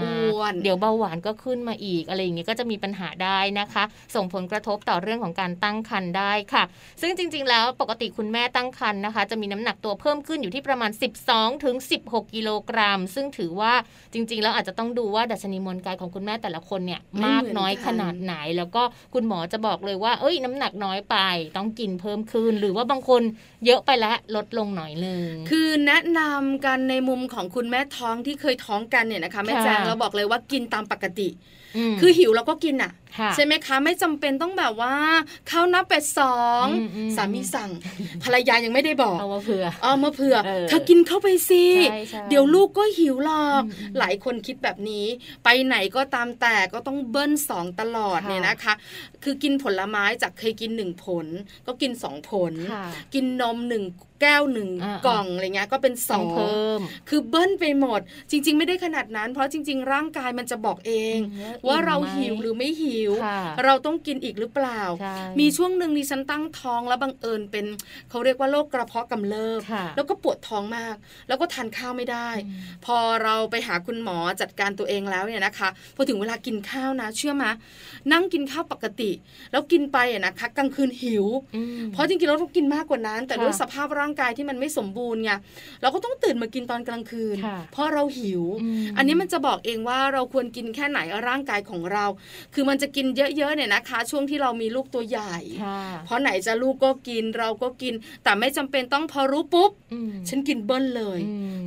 เดี๋ยวเบาหวานก็ขึ้นมาอีกอะไรอย่างเงี้ยก็จะมีปัญหาได้นะคะ ส่งผลกระทบต่อเรื่องของการตั้งครรภ์ได้ค่ะ ซึ่งจริง ๆ แล้วปกติคุณแม่ตั้งครรภ์นะคะ จะมีน้ำหนักตัวเพิ่มขึ้นอยู่ที่ประมาณ 12ถึง16 กิโลกรัม ซึ่งถือว่าจริง ๆ แล้วอาจจะต้องดูว่าดัชนีมวลกายของคุณแม่แต่ละคนเนี่ยมากน้อยขนาดไหน แล้วก็คุณหมอจะบอกเลยว่า เอ้ยน้ำหนักน้อยไป ต้องกินเพิ่มขึ้น หรือว่าบางคนเยอะไปแล้วลดลงหน่อยนึงคือแนะนำกันในมุมของคุณแม่ท้องที่เคยท้องกันเนี่ยนะคะแม่แจงเราบอกเลยว่ากินตามปกติ คือหิวเราก็กินอะ ใช่ไหมคะ ไม่จำเป็นต้องแบบว่าข้าวหน้าเป็ดสองสามีสั่งภรรยายังไม่ได้บอกเอามาเผื่อเอามาเผื่อเธอกินเข้าไปสิเดี๋ยวลูกก็หิวหรอก หลายคนคิดแบบนี้ ไปไหนก็ตามแต่ก็ต้องเบิ้ลสองตลอดเนี่ยนะคะ คือกินผลไม้จากเคยกินหนึ่งผล ก็กินสองผล กินนมหนึ่งแก้วหนึ่งกล่องอะไรเงี้ยก็เป็นสองเพิ่ม คือเบิ้ลไปหมด จริง ๆ ไม่ได้ขนาดนั้น เพราะจริง ๆ ร่างกายมันจะบอกเอง ว่าเราหิวหรือไม่หิวเราต้องกินอีกหรือเปล่า มีช่วงหนึ่งดิฉันตั้งท้องแล้วบังเอิญเป็นเขาเรียกว่าโรคกระเพาะกำเริบแล้วก็ปวดท้องมาก แล้วก็ทานข้าวไม่ได้ พอเราไปหาคุณหมอจัดการตัวเองแล้วเนี่ยนะคะพอถึงเวลากินข้าวนะ เชื่อมานั่งกินข้าวปกติ แล้วกินไปอะนะคะกลางคืนหิว เพราะจริงๆเราต้องกินมากกว่านั้น แต่ด้วยสภาพร่างกายที่มันไม่สมบูรณ์ไงเราก็ต้องตื่นมากินตอนกลางคืน เพราะเราหิว อันนี้มันจะบอกเองว่าเราควรกินแค่ไหนร่างกายของเรา คือมันจะกินเยอะๆเนี่ยนะคะ ช่วงที่เรามีลูกตัวใหญ่ เพราะไหนจะลูกก็กินเราก็กิน แต่ไม่จำเป็นต้องพอรู้ปุ๊บ ฉันกินเบิ้ลเลย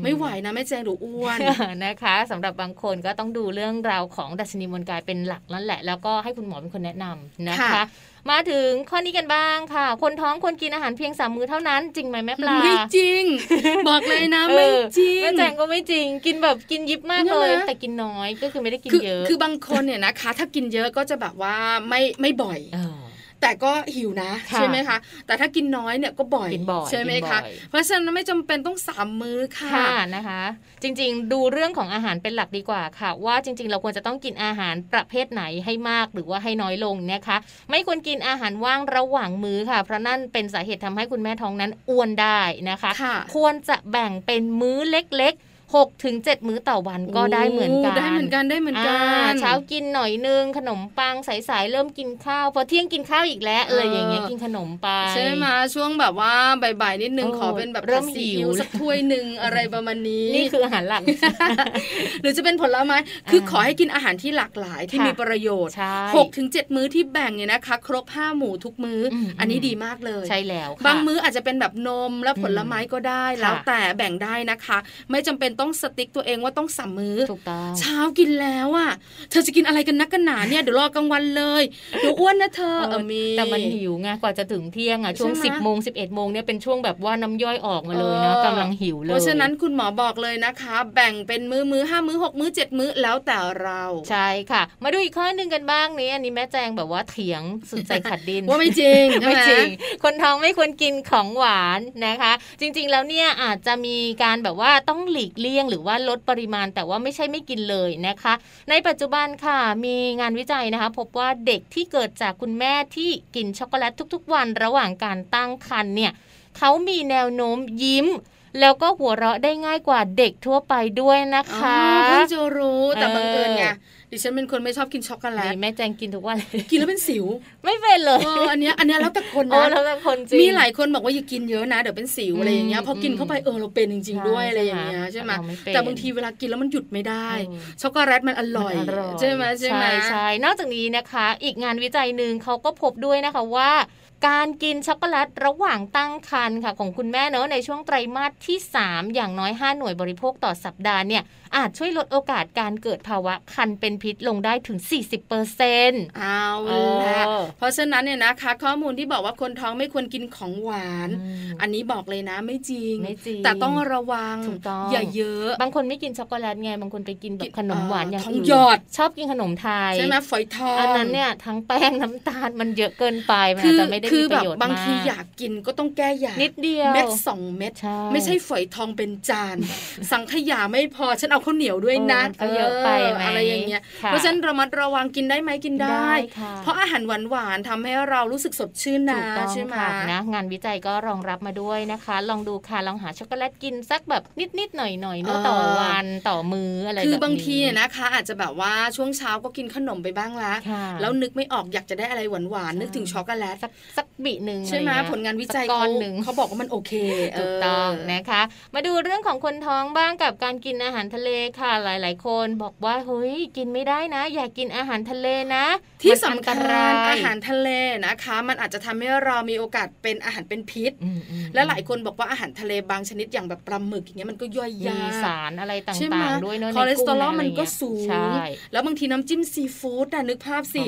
ไม่ไหวนะแม่แจงหรืออ้วนนะคะสำหรับบางคนก็ต้องดูเรื่องราวของดัชนีมวลกายเป็นหลักนั่นแหละ แล้วก็ให้คุณหมอเป็นคนแนะนำนะคะ มาถึงข้อนี้กันบ้างค่ะ คนท้องควรกินอาหารเพียงสามมื้อเท่านั้น จริงไหมแม่ปลาไม่จริง บอกเลยนะไม่จริงแม่แจงก็ไม่จริง กินแบบกินยิบมากเลย แต่กินน้อยก็คือไม่ได้กินเยอะ คือบางคนเนี่ยนะคะ ถ้ากินเยอะก็จะแบบว่าไม่ไม่บ่อย แต่ก็หิวนะใช่ไหมคะ แต่ถ้ากินน้อยเนี่ยก็บ่อยใช่ไหมคะเพราะฉะนั้นไม่จำเป็นต้องสามมื้อค่ะนะคะ จริงๆ ดูเรื่องของอาหารเป็นหลักดีกว่าค่ะ ว่าจริง ๆ เราควรจะต้องกินอาหารประเภทไหนให้มากหรือว่าให้น้อยลงนะคะ ไม่ควรกินอาหารว่างระหว่างมื้อค่ะ เพราะนั่นเป็นสาเหตุทำให้คุณแม่ท้องนั้นอ้วนได้นะคะ ควรจะแบ่งเป็นมื้อเล็กๆ 6ถึง7มื้อต่อวันก็ได้เหมือนกันได้เหมือนกันได้เหมือนกันเช้ากินหน่อยนึงขนมปังสายๆเริ่มกินข้าวพอเที่ยงกินข้าวอีกแล้วเอออย่างเงี้ยกินขนมไปใช่ไหมช่วงแบบว่าบ่ายๆนิดนึงขอเป็นแบบเริ่มหิวสักถ้วยหนึ่งอะไรประมาณนี้นี่คืออาหารหลัก หรือจะเป็นผลไม้คือขอให้กินอาหารที่หลากหลายที่มีประโยชน์หกถึงเจ็ดมื้อที่แบ่งเนี่ยนะคะ ครบห้าหมู่ทุกมื้อ อันนี้ดีมากเลย ใช่แล้วบางมื้ออาจจะเป็นแบบนมและผลไม้ก็ได้แล้วแต่แบ่งได้นะคะ ไม่จำเป็นต้องสติ๊กตัวเองว่าต้องสามมื้อเช้ากินแล้วอะเธอจะกินอะไรกันนักกันหนาเนี่ยเดี๋ยวรอกลางวันเลยเดี๋ยวอ้วนนะเธอเออมีแต่มันหิวไงกว่าจะถึงเที่ยงอะช่วงสิบโมงสิบเอ็ดโมงเนี่ยเป็นช่วงแบบว่าน้ำย่อยออกมาเลยนะกำลังหิวเลยเพราะฉะนั้นคุณหมอบอกเลยนะคะ แบ่งเป็นมื้อมื้อห้ามื้อหกมื้อเจ็ดมื้อแล้วแต่เราใช่ค่ะ มาดูอีกข้อหนึ่งกันบ้างนี้อันนี้แม่แจงแบบว่าเถียงสุดใจขัดดินว่าไม่จริงไม่จริง คนท้องไม่ควรกินของหวานนะคะ จริง ๆ แล้วเนี่ยอาจจะมีการแบบว่าต้องหลีกเลี่ยง หรือว่าลดปริมาณ แต่ว่าไม่ใช่ไม่กินเลยนะคะ ในปัจจุบันค่ะมีงานวิจัยนะคะ พบว่าเด็กที่เกิดจากคุณแม่ที่กินช็อกโกแลตทุก ๆ วันระหว่างการตั้งครรภ์เนี่ยเขามีแนวโน้มยิ้มแล้วก็หัวเราะได้ง่ายกว่าเด็กทั่วไปด้วยนะคะเพิ่งจะรู้แต่บังเอิญไง ดิฉันเป็นคนไม่ชอบกินช็อกโกแลตแม่แจงกินทุกวันกินแล้วเป็นสิว ไม่เป็นเลยอันนี้อันนี้แล้วแต่คนนะแล้วแต่คนจริงมีหลายคนบอกว่าอย่ากินเยอะนะเดี๋ยวเป็นสิวอะไรอย่างเงี้ยพอกินเข้าไปเออเราเป็นจริง ๆ ด้วยอะไรอย่างเงี้ยใช่ไหมแต่บางทีเวลากินแล้วมันหยุดไม่ได้ช็อกโกแลตมันอร่อยใช่ไหมใช่ไหมใช่นอกจากนี้นะคะ อีกงานวิจัยหนึ่งเขาก็พบด้วยนะคะว่า การกินช็อกโกแลตระหว่างตั้งครรภ์ค่ะของคุณแม่เนอะในช่วงไตรมาสที่ 3 อย่างน้อย 5 หน่วยบริโภคต่อสัปดาห์เนี่ยอาจช่วยลดโอกาสการเกิดภาวะคันเป็นพิษลงได้ถึง 40%เปอร์เซ็นต์เอาละเพราะฉะนั้นเนี่ยนะคะข้อมูลที่บอกว่าคนท้องไม่ควรกินของหวาน อันนี้บอกเลยนะไม่จริงไม่จริงแต่ต้องระวังอย่าเยอะ บางคนไม่กินช็อกโกแลตไงบางคนไปกินแบบขนมหวานอย่างอื่นหยอดชอบกินขนมไทยใช่ไหมฝอยทองอันนั้นเนี่ยทั้งแป้งน้ำตาลมันเยอะเกินไปมันจะไม่ได้มีประโยชน์มากบางทีอยากกินก็ต้องแก้อยากนิดเดียวเม็ดสองเม็ดไม่ใช่ฝอยทองเป็นจาน สังขยาไม่พอฉันเอาข้าวเหนียวด้วยนะเยอะไปอะไรอย่างเงี้ยเพราะฉะนั้นระมัดระวังกินได้ไหมกินได้ เพราะอาหารหวานหวานทำให้เรารู้สึกสดชื่นนะใช่ไหมนะงานวิจัยก็รองรับมาด้วยนะคะ ลองดูค่ะลองหาช็อกโกแลตกินสักแบบนิดๆหน่อยๆเนื้อต่อวันต่อมืออะไรคือบางทีนะคะ อาจจะแบบว่าช่วงเช้าก็กินขนมไปบ้างละแล้วนึกไม่ออกอยากจะได้อะไรหวานๆนึกถึงช็อกโกแลตสักสักบีหนึ่งใช่ไหมผลงานวิจัยเขาเขาบอกว่ามันโอเคถูกต้องนะคะ มาดูเรื่องของคนท้องบ้างกับการกินอาหารทะเลค่ะหลาย ๆ คนบอกว่าเฮ้ยกินไม่ได้นะ อย่ากินอาหารทะเลนะ ที่สำคัญอาหารทะเลนะคะ มันอาจจะทำให้เรามีโอกาสเป็นอาหารเป็นพิษ และหลายคนบอกว่าอาหารทะเลบางชนิดอย่างแบบปลาหมึกอย่างเงี้ยมันก็ย่อยยากสารอะไรต่างๆด้วยเนอะคอเลสเตอรอลมันก็สูง แล้วบางทีน้ำจิ้มซีฟู้ดน่ะนึกภาพสิ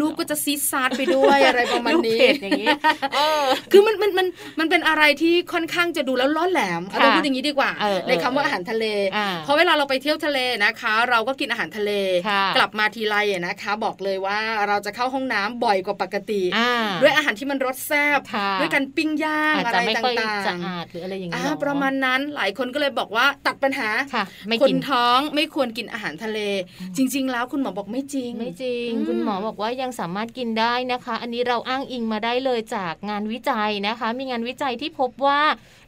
ลูกก็จะซีซาดไปด้วยอะไรประมาณนี้อย่างนี้คือมันมันมันมันเป็นอะไรที่ค่อนข้างจะดูแล้วล้อแหลมเราพูดอย่างนี้ดีกว่า ในคำว่าอาหารทะเล เพราะเวลาเราไปเที่ยวทะเลนะคะ เราก็กินอาหารทะเล กลับมาทีไรนะคะ บอกเลยว่าเราจะเข้าห้องน้ำบ่อยกว่าปกติ ด้วยอาหารที่มันรสแซ่บด้วยการปิ้งย่างอะไรต่างๆหรืออะไรอย่างเงี้ยประมาณนั้นหลายคนก็เลยบอกว่าตัดปัญหาคนท้องไม่ควรกินอาหารทะเล จริง ๆ แล้วคุณหมอบอกไม่จริงไม่จริง คุณหมอบอกว่ายังสามารถกินได้นะคะ อันนี้เราอ้างอิงมาได้เลยจากงานวิจัยนะคะ มีงานวิจัยที่พบว่า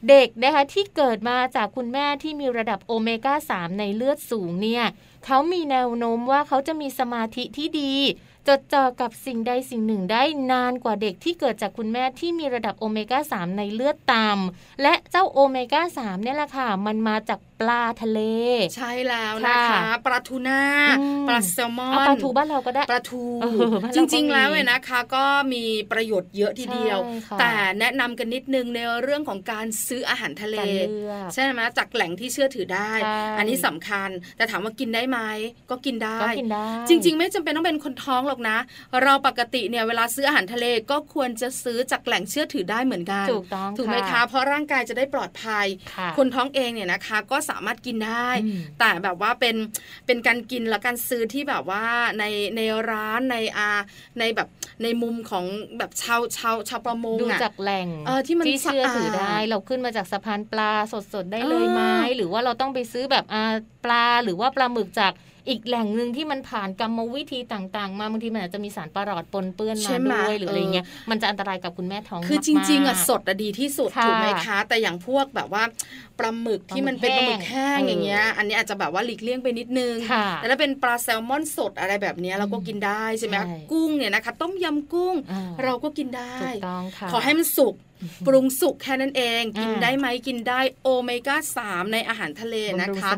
เด็กนะคะที่เกิดมาจากคุณแม่ที่มีระดับโอเมก้า 3 ในเลือดสูงเนี่ยเขามีแนวโน้มว่าเขาจะมีสมาธิที่ดี จดจ่อกับสิ่งใดสิ่งหนึ่งได้นานกว่าเด็กที่เกิดจากคุณแม่ที่มีระดับโอเมก้า 3 ในเลือดต่ำและเจ้าโอเมก้า 3 เนี่ยแหละค่ะ มันมาจาก ลาทะเล ใช่แล้วนะคะปลาทูน่าปลาแซลมอนปลาทูบ้านเราก็ได้ปลาทู จริง ๆ แล้วเนี่ยนะคะ ก็มีประโยชน์เยอะทีเดียว แต่แนะนำกันนิดนึงในเรื่องของการซื้ออาหารทะเล ใช่ไหมจากแหล่งที่เชื่อถือได้ อันนี้สำคัญ แต่ถามว่ากินได้ไหมก็กินได้ จริง ๆ ไม่จำเป็นต้องเป็นคนท้องหรอกนะ เราปกติเนี่ยเวลาซื้ออาหารทะเลก็ควรจะซื้อจากแหล่งเชื่อถือได้เหมือนกัน ถูกต้องถูกไหมคะเพราะร่างกายจะได้ปลอดภัย คนท้องเองเนี่ยนะคะก็สามารถกินได้ แต่แบบว่าเป็นเป็นการกินและการซื้อที่แบบว่าในในร้านในอาในแบบในมุมของแบบชาวชาวชาวประมงดูจากแหล่งเออที่มันเชื่อถือได้ เราขึ้นมาจากสะพานปลาสดๆได้เลยไหมหรือว่าเราต้องไปซื้อแบบอาปลาหรือว่าปลาหมึกจาก อีกแหล่งหนึ่งที่มันผ่านกรรมวิธีต่างๆ มาบางทีมันอาจจะมีสารประหลอดปนเปื้อนมาด้วยหรืออะไรเงี้ยมันจะอันตรายกับคุณแม่ท้องคือจริงๆอะสดอะดีที่สุดถูกไหมคะ แต่อย่างพวกแบบว่าปลาหมึกที่มันเป็นปลาหมึกแห้งอย่างเงี้ยอันนี้อาจจะแบบว่าหลีกเลี่ยงไปนิดนึงแต่ถ้าเป็นปลาแซลมอนสดอะไรแบบนี้เราก็กินได้ใช่ไหมกุ้งเนี่ยนะคะต้มยำกุ้งเราก็กินได้ขอให้มันสุก ปรุงสุกแค่นั้นเอง กินได้ไหมกินได้โอเมก้าสามในอาหารทะเลนะคะ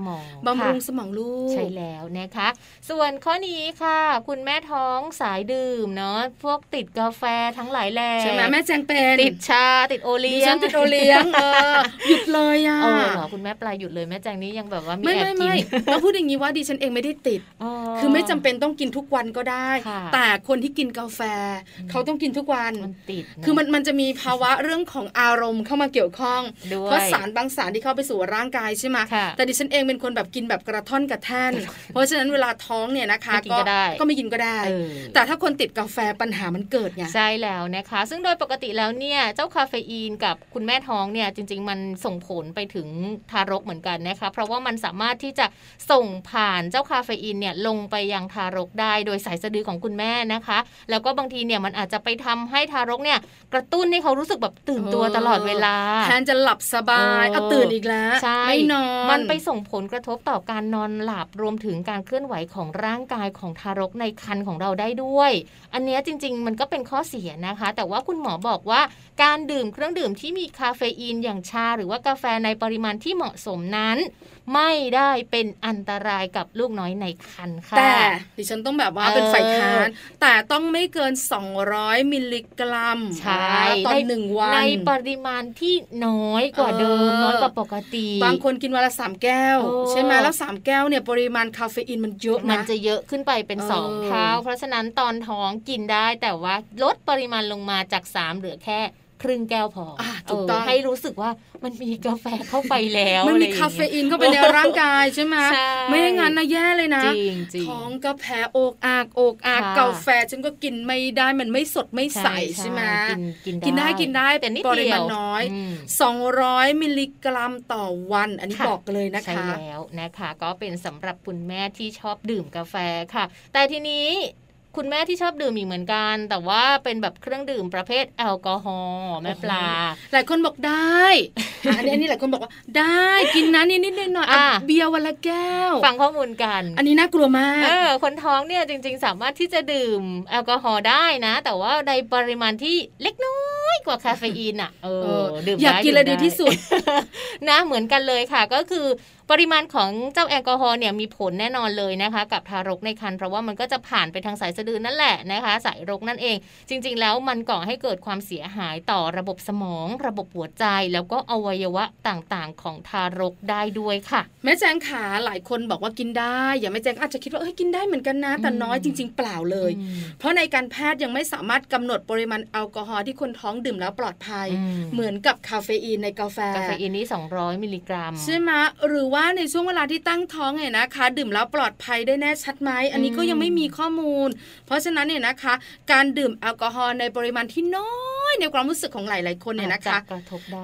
บำรุงสมองลูกใช่แล้วนะคะ ส่วนข้อนี้ค่ะ คุณแม่ท้องสายดื่มเนาะพวกติดกาแฟทั้งหลายแหล่ใช่ไหมแม่แจงเป็นติดชาติดโอเลี้ยงติดโอเลี้ยงหยุดเลยอะเออหรอคุณแม่ปลายหยุดเลยแม่แจงนี้ยังแบบว่ามีแอบกินเราพูดอย่างนี้ว่าดิฉันเองไม่ได้ติด คือไม่จำเป็นต้องกินทุกวันก็ได้ แต่คนที่กินกาแฟ เขาต้องกินทุกวันมันติดคือมันมันจะมีภาวะเรื่องของอารมณ์เข้ามาเกี่ยวข้องเพราะสารบางสารที่เข้าไปสู่ร่างกายใช่ไหมแต่ดิฉันเองเป็นคนแบบกินแบบกระท่อนกระแท่น เพราะฉะนั้นเวลาท้องเนี่ยนะคะก็ก็ไม่กินก็ได้ แต่ถ้าคนติดกาแฟปัญหามันเกิดไงใช่แล้วนะคะ ซึ่งโดยปกติแล้วเนี่ยเจ้าคาเฟอีนกับคุณแม่ท้องเนี่ยจริง ๆ มันส่งผลไปถึงทารกเหมือนกันนะคะ เพราะว่ามันสามารถที่จะส่งผ่านเจ้าคาเฟอีนเนี่ยลงไปยังทารกได้โดยสายสะดือของคุณแม่นะคะ แล้วก็บางทีเนี่ยมันอาจจะไปทำให้ทารกเนี่ยกระตุ้นให้เขารู้สึกแบบตื่นตัวตลอดเวลาแทนจะหลับสบายเอาตื่นอีกแล้วไม่นอน มันไปส่งผลกระทบต่อการนอนหลับรวมถึงการเคลื่อนไหวของร่างกายของทารกในครรภ์ของเราได้ด้วย อันนี้จริง ๆ มันก็เป็นข้อเสียนะคะ แต่ว่าคุณหมอบอกว่าการดื่มเครื่องดื่มที่มีคาเฟอีนอย่างชา หรือว่ากาแฟในปริมาณที่เหมาะสมนั้น ไม่ได้เป็นอันตรายกับลูกน้อยในครรภ์ค่ะ แต่ดิฉันต้องแบบว่าเป็นฝ่ายค้าน แต่ต้องไม่เกิน 200 มิลลิกรัมใช่ต่อหนึ่งวันในปริมาณที่น้อยกว่าเดิมน้อยกว่าปกติ บางคนกินวันละสามแก้ว ใช่ไหมแล้วสามแก้วเนี่ยปริมาณคาเฟอีนมันเยอะนะมันจะเยอะขึ้นไปเป็นสองเท่าเพราะฉะนั้นตอนท้องกินได้แต่ว่าลดปริมาณลงมาจากสามเหลือแค่ ครึ่งแก้วพออถูกต้องให้รู้สึกว่ามันมีกาแฟเข้าไปแล้วมันมีคาเฟอีนเข้าไปในร่างกายใช่ไหมไม่ได้งั้นนะแย่เลยนะท้องก็แพ้อกอากอกอากกาแฟฉันก็กินไม่ได้มันไม่สดไม่ใสใช่ไหมกินได้กินได้แต่ปริมาณน้อย 200 มิลลิกรัมต่อวัน อันนี้บอกเลยนะคะใช่แล้วนะคะ ก็เป็นสำหรับคุณแม่ที่ชอบดื่มกาแฟค่ะ แต่ทีนี้ คุณแม่ที่ชอบดื่มอีกเหมือนกัน แต่ว่าเป็นแบบเครื่องดื่มประเภทแอลกอฮอล์แม่ปลา หลายคนบอกได้อันนี้อันนี้หลายคนบอกว่า ได้กินนะนิดนิดหน่อยเบียร์วันละแก้ว ฟังข้อมูลกัน อันนี้น่ากลัวมากเออคนท้องเนี่ยจริง ๆ สามารถที่จะดื่มแอลกอฮอล์ได้นะ แต่ว่าในปริมาณที่เล็กน้อยกว่าคาเฟอีนอะเออดื่มอยากกินเลยดีที่สุดนะเหมือนกันเลยค่ะ ก็คือ ปริมาณของเจ้าแอลกอฮอล์เนี่ยมีผลแน่นอนเลยนะคะ กับทารกในครรภ์เพราะว่ามันก็จะผ่านไปทางสายสะดือนั่นแหละนะคะ สายรกนั่นเอง จริง ๆ แล้วมันก่อให้เกิดความเสียหายต่อระบบสมอง ระบบหัวใจแล้วก็อวัยวะต่างๆ ของทารกได้ด้วยค่ะ แม่แจงขาหลายคนบอกว่ากินได้ อย่าแม่แจงอาจจะคิดว่าเอ้ยกินได้เหมือนกันนะ แต่น้อยจริง ๆ เปล่าเลย เพราะในการแพทย์ยังไม่สามารถกำหนดปริมาณแอลกอฮอล์ที่คนท้องดื่มแล้วปลอดภัย เหมือนกับคาเฟอีนในกาแฟ กาเฟอีนนี่200 มิลลิกรัมใช่ไหมหรือว่าในช่วงเวลาที่ตั้งท้องเนี่ยนะคะ ดื่มแล้วปลอดภัยได้แน่ชัดไหมอันนี้ก็ยังไม่มีข้อมูล เพราะฉะนั้นเนี่ยนะคะ การดื่มแอลกอฮอล์ในปริมาณที่น้อยในความรู้สึกของหลาย ๆ คนเนี่ยนะคะ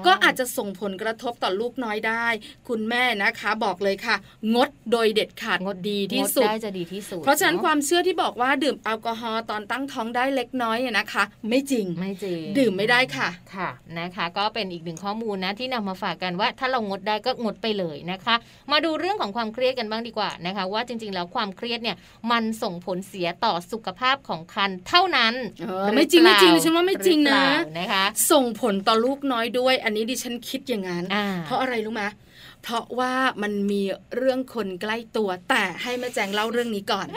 ก็อาจจะส่งผลกระทบต่อลูกน้อยได้ คุณแม่นะคะบอกเลยค่ะ งดโดยเด็ดขาดงดดีที่สุดได้จะดีที่สุด เพราะฉะนั้นความเชื่อที่บอกว่าดื่มแอลกอฮอล์ตอนตั้งท้องได้เล็กน้อยเนี่ยนะคะ ไม่จริงไม่จริง ดื่มไม่ได้ค่ะค่ะนะคะ ก็เป็นอีกหนึ่งข้อมูลนะที่นำมาฝากกันว่าถ้าเรางดได้ก็งดไปเลยนะคะมาดูเรื่องของความเครียดกันบ้างดีกว่านะคะ ว่าจริง ๆ แล้วความเครียดเนี่ยมันส่งผลเสียต่อสุขภาพของคันเท่านั้นไม่จริงไม่จริงดิฉันว่าไม่จริงนะนะคะ ส่งผลต่อลูกน้อยด้วย อันนี้ดิฉันคิดอย่างนั้นเพราะอะไรรู้ไหมเพราะว่ามันมีเรื่องคนใกล้ตัว แต่ให้แม่แจงเล่าเรื่องนี้ก่อน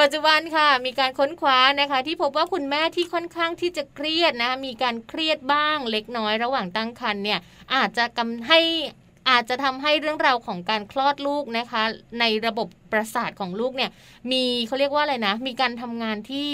ปัจจุบันค่ะ มีการค้นคว้านะคะ ที่พบว่าคุณแม่ที่ค่อนข้างที่จะเครียดนะมีการเครียดบ้างเล็กน้อยระหว่างตั้งครรภ์เนี่ยอาจจะกำให้ อาจจะทำให้เรื่องราวของการคลอดลูกนะคะ ในระบบประสาทของลูกเนี่ยมีเขาเรียกว่าอะไรนะ มีการทำงานที่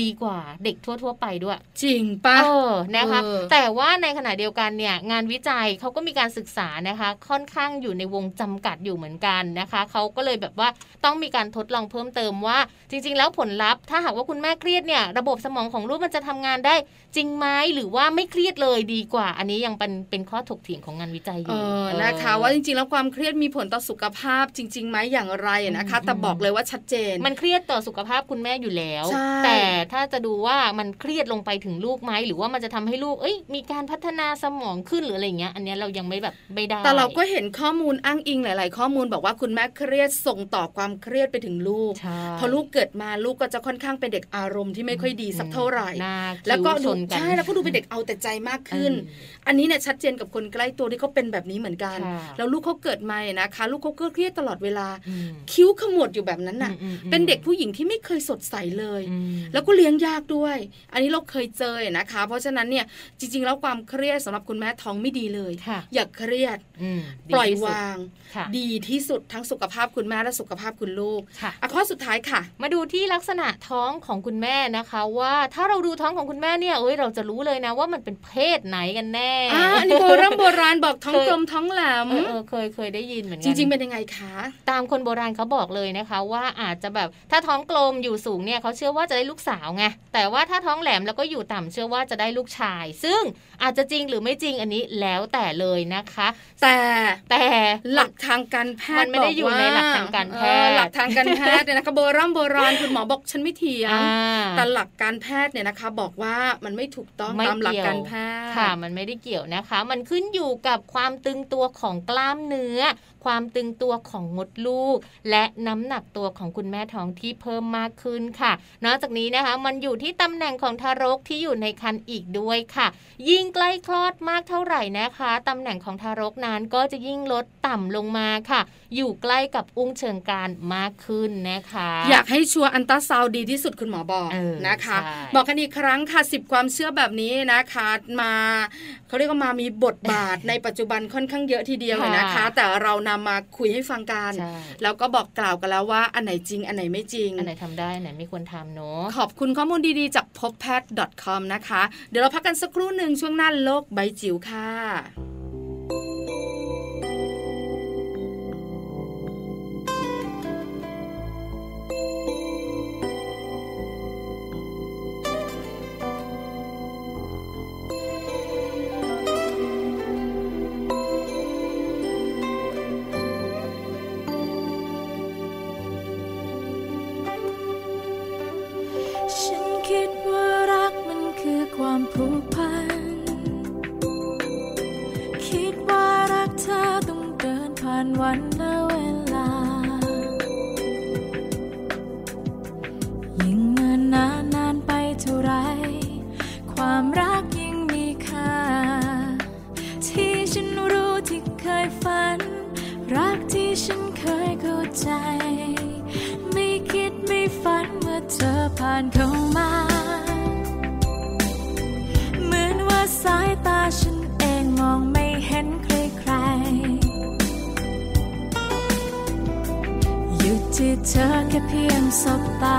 ดีกว่าเด็กทั่ว ๆ ไปด้วย จริงปะเออนะคะ แต่ว่าในขณะเดียวกันเนี่ยงานวิจัยเขาก็มีการศึกษานะคะ ค่อนข้างอยู่ในวงจำกัดอยู่เหมือนกันนะคะเขาก็เลยแบบว่าต้องมีการทดลองเพิ่มเติมว่า จริง ๆ แล้วผลลัพธ์ถ้าหากว่าคุณแม่เครียดเนี่ยระบบสมองของลูกมันจะทำงานได้ จริงไหมหรือว่าไม่เครียดเลยดีกว่า อันนี้ยังเป็นเป็นข้อถกเถียงของงานวิจัยอยู่นะคะ ว่าจริงๆแล้วความเครียดมีผลต่อสุขภาพจริงๆไหมอย่างไรนะคะ แต่บอกเลยว่าชัดเจน มันเครียดต่อสุขภาพคุณแม่อยู่แล้ว แต่ถ้าจะดูว่ามันเครียดลงไปถึงลูกไหมหรือว่ามันจะทำให้ลูกเอ้ยมีการพัฒนาสมองขึ้นหรืออะไรเงี้ย อันนี้เรายังไม่แบบไม่ได้ แต่เราก็เห็นข้อมูลอ้างอิงหลาย ๆ ข้อมูลบอกว่าคุณแม่เครียดส่งต่อความเครียดไปถึงลูก พอลูกเกิดมาลูกก็จะค่อนข้างเป็นเด็กอารมณ์ที่ไม่ค่อยดีสักเท่าไหร่แล้วก็ดูใช่แล้วก็ดูเป็นเด็กเอาแต่ใจมากขึ้น อันนี้เนี่ยชัดเจนกับคนใกล้ตัวที่เขาเป็นแบบนี้เหมือนกัน แล้วลูกเขาเกิดมานะคะ ลูกเขาเครียดตลอดเวลา คิ้วขมวดอยู่แบบนั้นน่ะ เป็นเด็กผู้หญิงที่ไม่เคยสดใสเลย แล้วก็เลี้ยงยากด้วย อันนี้เราเคยเจอนะคะ เพราะฉะนั้นเนี่ยจริง ๆ แล้วความเครียดสำหรับคุณแม่ท้องไม่ดีเลย อย่าเครียดปล่อยวาง ดีที่สุดทั้งสุขภาพคุณแม่และสุขภาพคุณลูกอะข้อสุดท้ายค่ะ มาดูที่ลักษณะท้องของคุณแม่นะคะ ว่าถ้าเราดูท้องของคุณแม่เนี่ยเอ้ยเราจะรู้เลยนะว่ามันเป็นเพศไหนกันแน่อ่านี่โบราณโบราณบอกท้องกลมท้องแหลมเออเคยเคยได้ยินเหมือนกันจริง ๆ เป็นยังไงคะตามคนโบราณเขาบอกเลยนะคะ ว่าอาจจะแบบถ้าท้องกลมอยู่สูงเนี่ยเขาเชื่อว่าจะได้ลูกสาวไงแต่ว่าถ้าท้องแหลมแล้วก็อยู่ต่ำเชื่อว่าจะได้ลูกชาย ซึ่งอาจจะจริงหรือไม่จริงอันนี้แล้วแต่เลยนะคะ แต่แต่หลักทางการแพทย์มันไม่ได้อยู่ในหลักทางการแพทย์หลักทางการแพทย์เนี่ยนะคะโบราณโบราณคุณหมอบอกฉันไม่เถียงแต่หลักการแพทย์เนี่ยนะคะ บอกว่ามันไม่ถูกต้องตามหลักการแพทย์ค่ะ มันไม่ได้เกี่ยวนะคะ มันขึ้นอยู่กับความตึงตัวของกล้ามเนื้อ ความตึงตัวของมดลูก และน้ำหนักตัวของคุณแม่ท้องที่เพิ่มมากขึ้นค่ะ นอกจากนี้นะคะมันอยู่ที่ตำแหน่งของทารกที่อยู่ในครรภ์อีกด้วยค่ะ ยิ่งใกล้คลอดมากเท่าไหร่นะคะตำแหน่งของทารกนั้นก็จะยิ่งลดต่ำลงมาค่ะ อยู่ใกล้กับอุ้งเชิงการมากขึ้นนะคะ อยากให้ชัวร์อันตราซาวดีที่สุดคุณหมอบอกนะคะ บอกกันอีกครั้งค่ะสิบความเชื่อแบบนี้นะคะมาเขาเรียกว่ามามีบทบาทในปัจจุบันค่อนข้างเยอะทีเดียวเลยนะคะ แต่เรานำมาคุยให้ฟังกันแล้วก็บอกกล่าวกันแล้วว่าอันไหนจริง อันไหนไม่จริง อันไหนทำได้อันไหนไม่ควรทำเนาะขอบคุณข้อมูลดีๆจากพบแพทย์ .com นะคะ เดี๋ยวเราพักกันสักครู่หนึ่งช่วงหน้าโลกใบจิ๋วค่ะ one เธอแค่เพียงสบตา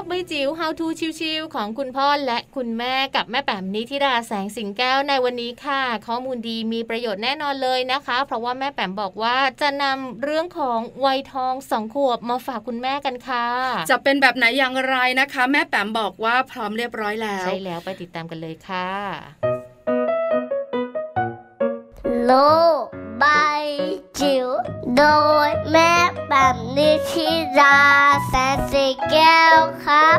กใบจิ๋ว How to ชิวๆของคุณพ่อและคุณแม่กับแม่แป๋มนิธิดาแสงสิงแก้วในวันนี้ค่ะ ข้อมูลดีมีประโยชน์แน่นอนเลยนะคะ เพราะว่าแม่แป๋มบอกว่าจะนำเรื่องของวัยทองสองขวบมาฝากคุณแม่กันค่ะ จะเป็นแบบไหนอย่างไรนะคะ แม่แป๋มบอกว่าพร้อมเรียบร้อยแล้ว ใช่แล้วไปติดตามกันเลยค่ะโลกใบจิ๋ว โดยแม่แบบนิชิราแสนสีแก้วครับ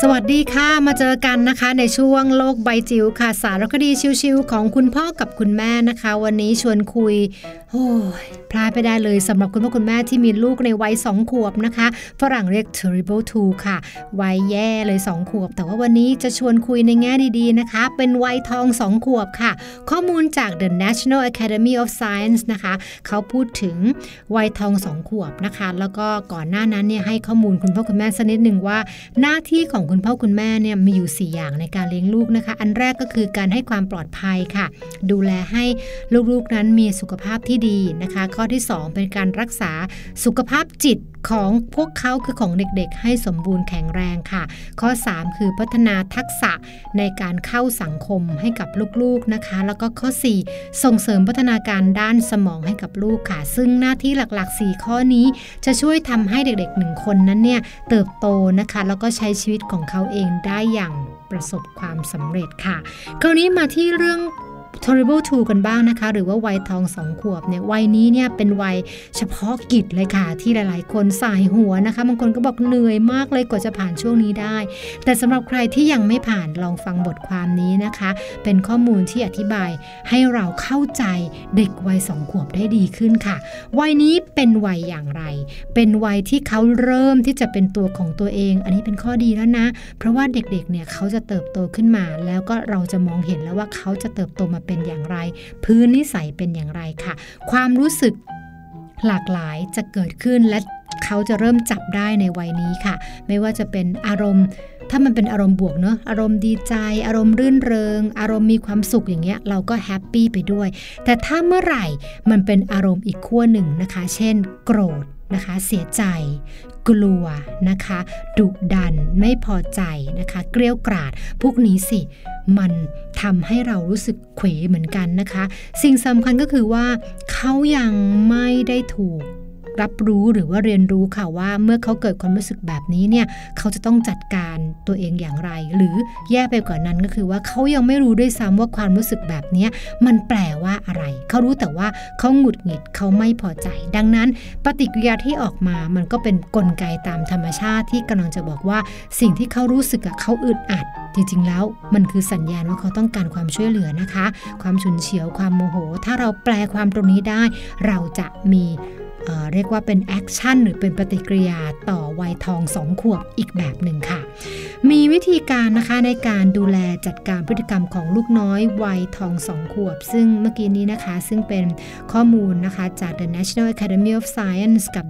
สวัสดีค่ะ มาเจอกันนะคะ ในช่วงโลกใบจิ๋วค่ะ สารคดีชิวๆของคุณพ่อกับคุณแม่นะคะ วันนี้ชวนคุย โอ้ย พลาดไปได้เลยสำหรับคุณพ่อคุณแม่ที่มีลูกในวัยสองขวบนะคะ ฝรั่งเรียก terrible two ค่ะ วัยแย่เลยสองขวบ แต่ว่าวันนี้จะชวนคุยในแง่ดีๆนะคะ เป็นวัยทองสองขวบค่ะ ข้อมูลจาก The National Academy of Science นะคะ เขาพูดถึงวัยทองสองขวบนะคะ แล้วก็ก่อนหน้านั้นเนี่ยให้ข้อมูลคุณพ่อคุณแม่สักนิดหนึ่งว่า หน้าที่ของคุณพ่อคุณแม่เนี่ยมีอยู่ 4 อย่างในการเลี้ยงลูกนะคะ อันแรกก็คือการให้ความปลอดภัยค่ะ ดูแลให้ลูกๆนั้นมีสุขภาพที่ดีนะคะ ข้ออที่ 2 เป็นการรักษาสุขภาพจิตของพวกเขาคือของเด็กๆ ให้สมบูรณ์แข็งแรงค่ะ ข้อ 3 คือพัฒนาทักษะในการเข้าสังคมให้กับลูกๆนะคะ แล้วก็ข้อ 4 ส่งเสริมพัฒนาการด้านสมองให้กับลูกค่ะ ซึ่งหน้าที่หลักๆ 4 ข้อนี้จะช่วยทำให้เด็กๆหนึ่งคนนั้นเนี่ยเติบโตนะคะ แล้วก็ใช้ชีวิตของเขาเองได้อย่างประสบความสำเร็จค่ะ คราวนี้มาที่เรื่อง Terrible Two กันบ้างนะคะ หรือว่าวัยทองสองขวบเนี่ยวัยนี้เนี่ยเป็นวัยเฉพาะกิจเลยค่ะ ที่หลายๆ คนสายหัวนะคะบางคนก็บอกเหนื่อยมากเลยกว่าจะผ่านช่วงนี้ได้ แต่สำหรับใครที่ยังไม่ผ่านลองฟังบทความนี้นะคะ เป็นข้อมูลที่อธิบายให้เราเข้าใจเด็กวัยสองขวบได้ดีขึ้นค่ะ วัยนี้เป็นวัยอย่างไร เป็นวัยที่เขาเริ่มที่จะเป็นตัวของตัวเอง อันนี้เป็นข้อดีแล้วนะ เพราะว่าเด็กๆเนี่ยเขาจะเติบโตขึ้นมา แล้วก็เราจะมองเห็นแล้วว่าเขาจะเติบโตมาเป็นเป็นอย่างไร พื้นนิสัยเป็นอย่างไรค่ะ ความรู้สึกหลากหลายจะเกิดขึ้นและเขาจะเริ่มจับได้ในวัยนี้ค่ะ ไม่ว่าจะเป็นอารมณ์ ถ้ามันเป็นอารมณ์บวกเนอะอารมณ์ดีใจ อารมณ์รื่นเริง อารมณ์มีความสุขอย่างเงี้ย เราก็แฮปปี้ไปด้วย แต่ถ้าเมื่อไหร่มันเป็นอารมณ์อีกขั้วหนึ่งนะคะ เช่น โกรธนะคะ เสียใจ กลัวนะคะดุดันไม่พอใจนะคะ เกลียวกราด พวกนี้สิมันทำให้เรารู้สึกเขวเหมือนกันนะคะ สิ่งสำคัญก็คือว่าเขายังไม่ได้ถูก รับรู้หรือว่าเรียนรู้ค่ะว่าเมื่อเขาเกิดความรู้สึกแบบนี้เนี่ยเขาจะต้องจัดการตัวเองอย่างไร หรือแย่ไปกว่านั้นก็คือว่าเขายังไม่รู้ด้วยซ้ำว่าความรู้สึกแบบนี้มันแปลว่าอะไร เขารู้แต่ว่าเขาหงุดหงิดเขาไม่พอใจ ดังนั้น ปฏิกิริยาที่ออกมามันก็เป็นนกลไกตามธรรมชาติที่กำลังจะบอกว่าสิ่งที่เขารู้สึกอะเขาอึดอัด จริงๆ แล้วมันคือสัญญาณว่าเขาต้องการความช่วยเหลือนะคะ ความฉุนเฉียวความโมโห ถ้าเราแปลความตรงนี้ได้ เราจะมี เรียกว่าเป็นแอคชั่นหรือเป็นปฏิกิริยาต่อวัยทองสองขวบอีกแบบหนึ่งค่ะ มีวิธีการนะคะในการดูแลจัดการพฤติกรรมของลูกน้อยวัยทองสองขวบ ซึ่งเมื่อกี้นี้นะคะซึ่งเป็นข้อมูลนะคะจาก The National Academy of Science กับ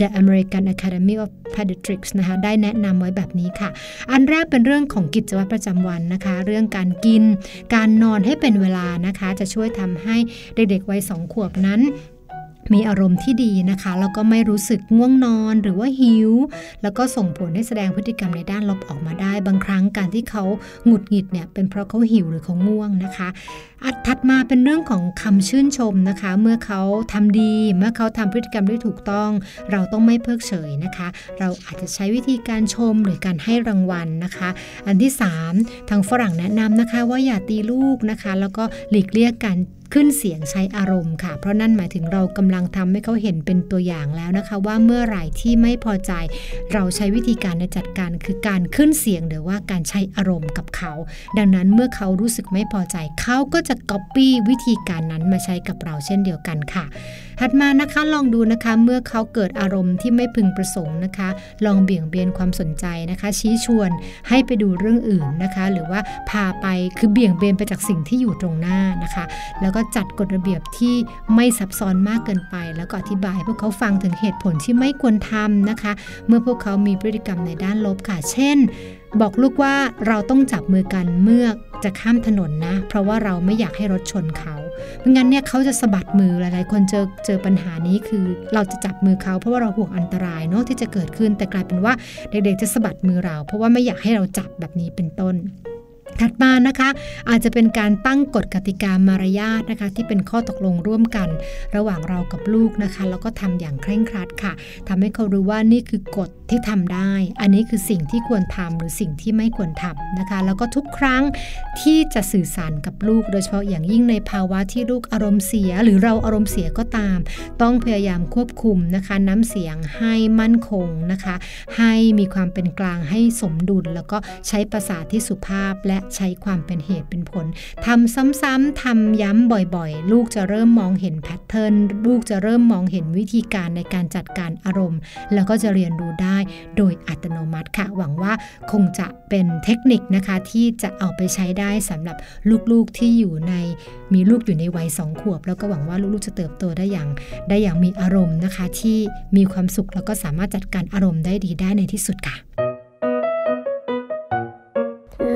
The American Academy of Pediatrics นะคะได้แนะนำไว้แบบนี้ค่ะ อันแรกเป็นเรื่องของกิจวัตรประจำวันนะคะ เรื่องการกิน การนอนให้เป็นเวลานะคะ จะช่วยทำให้เด็กๆวัยสองขวบนั้น มีอารมณ์ที่ดีนะคะ แล้วก็ไม่รู้สึกง่วงนอนหรือว่าหิว แล้วก็ส่งผลให้แสดงพฤติกรรมในด้านลบออกมาได้ บางครั้งการที่เขาหงุดหงิดเนี่ยเป็นเพราะเขาหิวหรือเขาง่วงนะคะอัดถัดมาเป็นเรื่องของคำชื่นชมนะคะ เมื่อเขาทำดี เมื่อเขาทำพฤติกรรมได้ถูกต้อง เราต้องไม่เพิกเฉยนะคะ เราอาจจะใช้วิธีการชมหรือการให้รางวัลนะคะ อันที่ 3 ทางฝรั่งแนะนำนะคะ ว่าอย่าตีลูกนะคะ แล้วก็หลีกเลี่ยงการขึ้นเสียงใช้อารมณ์ค่ะ เพราะนั่นหมายถึงเรากำลังทำให้เขาเห็นเป็นตัวอย่างแล้วนะคะ ว่าเมื่อไหร่ที่ไม่พอใจเราใช้วิธีการในจัดการคือการขึ้นเสียงหรือว่าการใช้อารมณ์กับเขา ดังนั้นเมื่อเขารู้สึกไม่พอใจเขาก็จะก๊อปปี้วิธีการนั้นมาใช้กับเราเช่นเดียวกันค่ะ ถัดมานะคะลองดูนะคะเมื่อเขาเกิดอารมณ์ที่ไม่พึงประสงค์นะคะ ลองเบี่ยงเบนความสนใจนะคะ ชี้ชวนให้ไปดูเรื่องอื่นนะคะ หรือว่าพาไปคือเบี่ยงเบนไปจากสิ่งที่อยู่ตรงหน้านะคะ แล้วก็จัดกฎระเบียบที่ไม่ซับซ้อนมากเกินไป แล้วก็อธิบายพวกเขาฟังถึงเหตุผลที่ไม่ควรทำนะคะ เมื่อพวกเขามีพฤติกรรมในด้านลบค่ะ เช่น บอกลูกว่าเราต้องจับมือกันเมื่อจะข้ามถนนนะ เพราะว่าเราไม่อยากให้รถชนเขาไม่งั้นเนี่ยเขาจะสะบัดมือหลายๆ คนเจอเจอปัญหานี้คือ เราจะจับมือเขาเพราะว่าเราห่วงอันตรายเนาะที่จะเกิดขึ้นแต่กลายเป็นว่าเด็กๆจะสะบัดมือเรา เพราะว่าไม่อยากให้เราจับแบบนี้เป็นต้น ถัดมานะคะ อาจจะเป็นการตั้งกฎกติกามารยาทนะคะ ที่เป็นข้อตกลงร่วมกัน ระหว่างเรากับลูกนะคะ แล้วก็ทำอย่างเคร่งครัดค่ะทำให้เขารู้ว่านี่คือกฎที่ทำได้ อันนี้คือสิ่งที่ควรทำหรือสิ่งที่ไม่ควรทำนะคะ แล้วก็ทุกครั้งที่จะสื่อสารกับลูก โดยเฉพาะอย่างยิ่งในภาวะที่ลูกอารมณ์เสีย หรือเราอารมณ์เสียก็ตาม ต้องพยายามควบคุมนะคะ น้ำเสียงให้มั่นคงนะคะ ให้มีความเป็นกลางให้สมดุล แล้วก็ใช้ภาษาที่สุภาพและใช้ความเป็นเหตุเป็นผลทำซ้ำๆทำย้ำบ่อยๆ ลูกจะเริ่มมองเห็นแพทเทิร์นลูกจะเริ่มมองเห็นวิธีการในการจัดการอารมณ์ แล้วก็จะเรียนรู้ได้โดยอัตโนมัติค่ะ หวังว่าคงจะเป็นเทคนิคนะคะที่จะเอาไปใช้ได้สำหรับลูกๆที่อยู่ในมีลูกอยู่ในวัยสองขวบ แล้วก็หวังว่าลูกๆจะเติบโตได้อย่างได้อย่างมีอารมณ์นะคะ ที่มีความสุขแล้วก็สามารถจัดการอารมณ์ได้ดีได้ในที่สุดค่ะ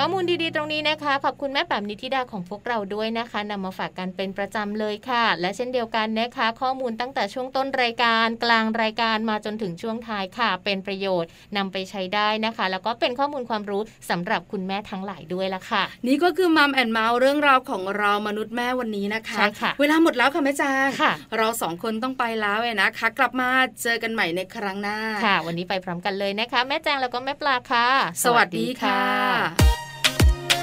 ข้อมูลดีๆ ตรงนี้นะคะ ขอบคุณแม่แป๋มนิธิดาของพวกเราด้วยนะคะนำมาฝากกันเป็นประจำเลยค่ะ และเช่นเดียวกันนะคะ ข้อมูลตั้งแต่ช่วงต้นรายการกลางรายการมาจนถึงช่วงท้ายค่ะ เป็นประโยชน์นำไปใช้ได้นะคะ แล้วก็เป็นข้อมูลความรู้สำหรับคุณแม่ทั้งหลายด้วยละค่ะ นี่ก็คือมัมแอนเมาส์เรื่องราวของเรามนุษย์แม่วันนี้นะคะใช่ค่ะ เวลาหมดแล้วค่ะแม่จางค่ะเราสองคนต้องไปแล้วเลยนะคะ กลับมาเจอกันใหม่ในครั้งหน้าค่ะ วันนี้ไปพร้อมกันเลยนะคะ แม่แจงแล้วก็แม่ปลาค่ะ สวัสดีค่ะ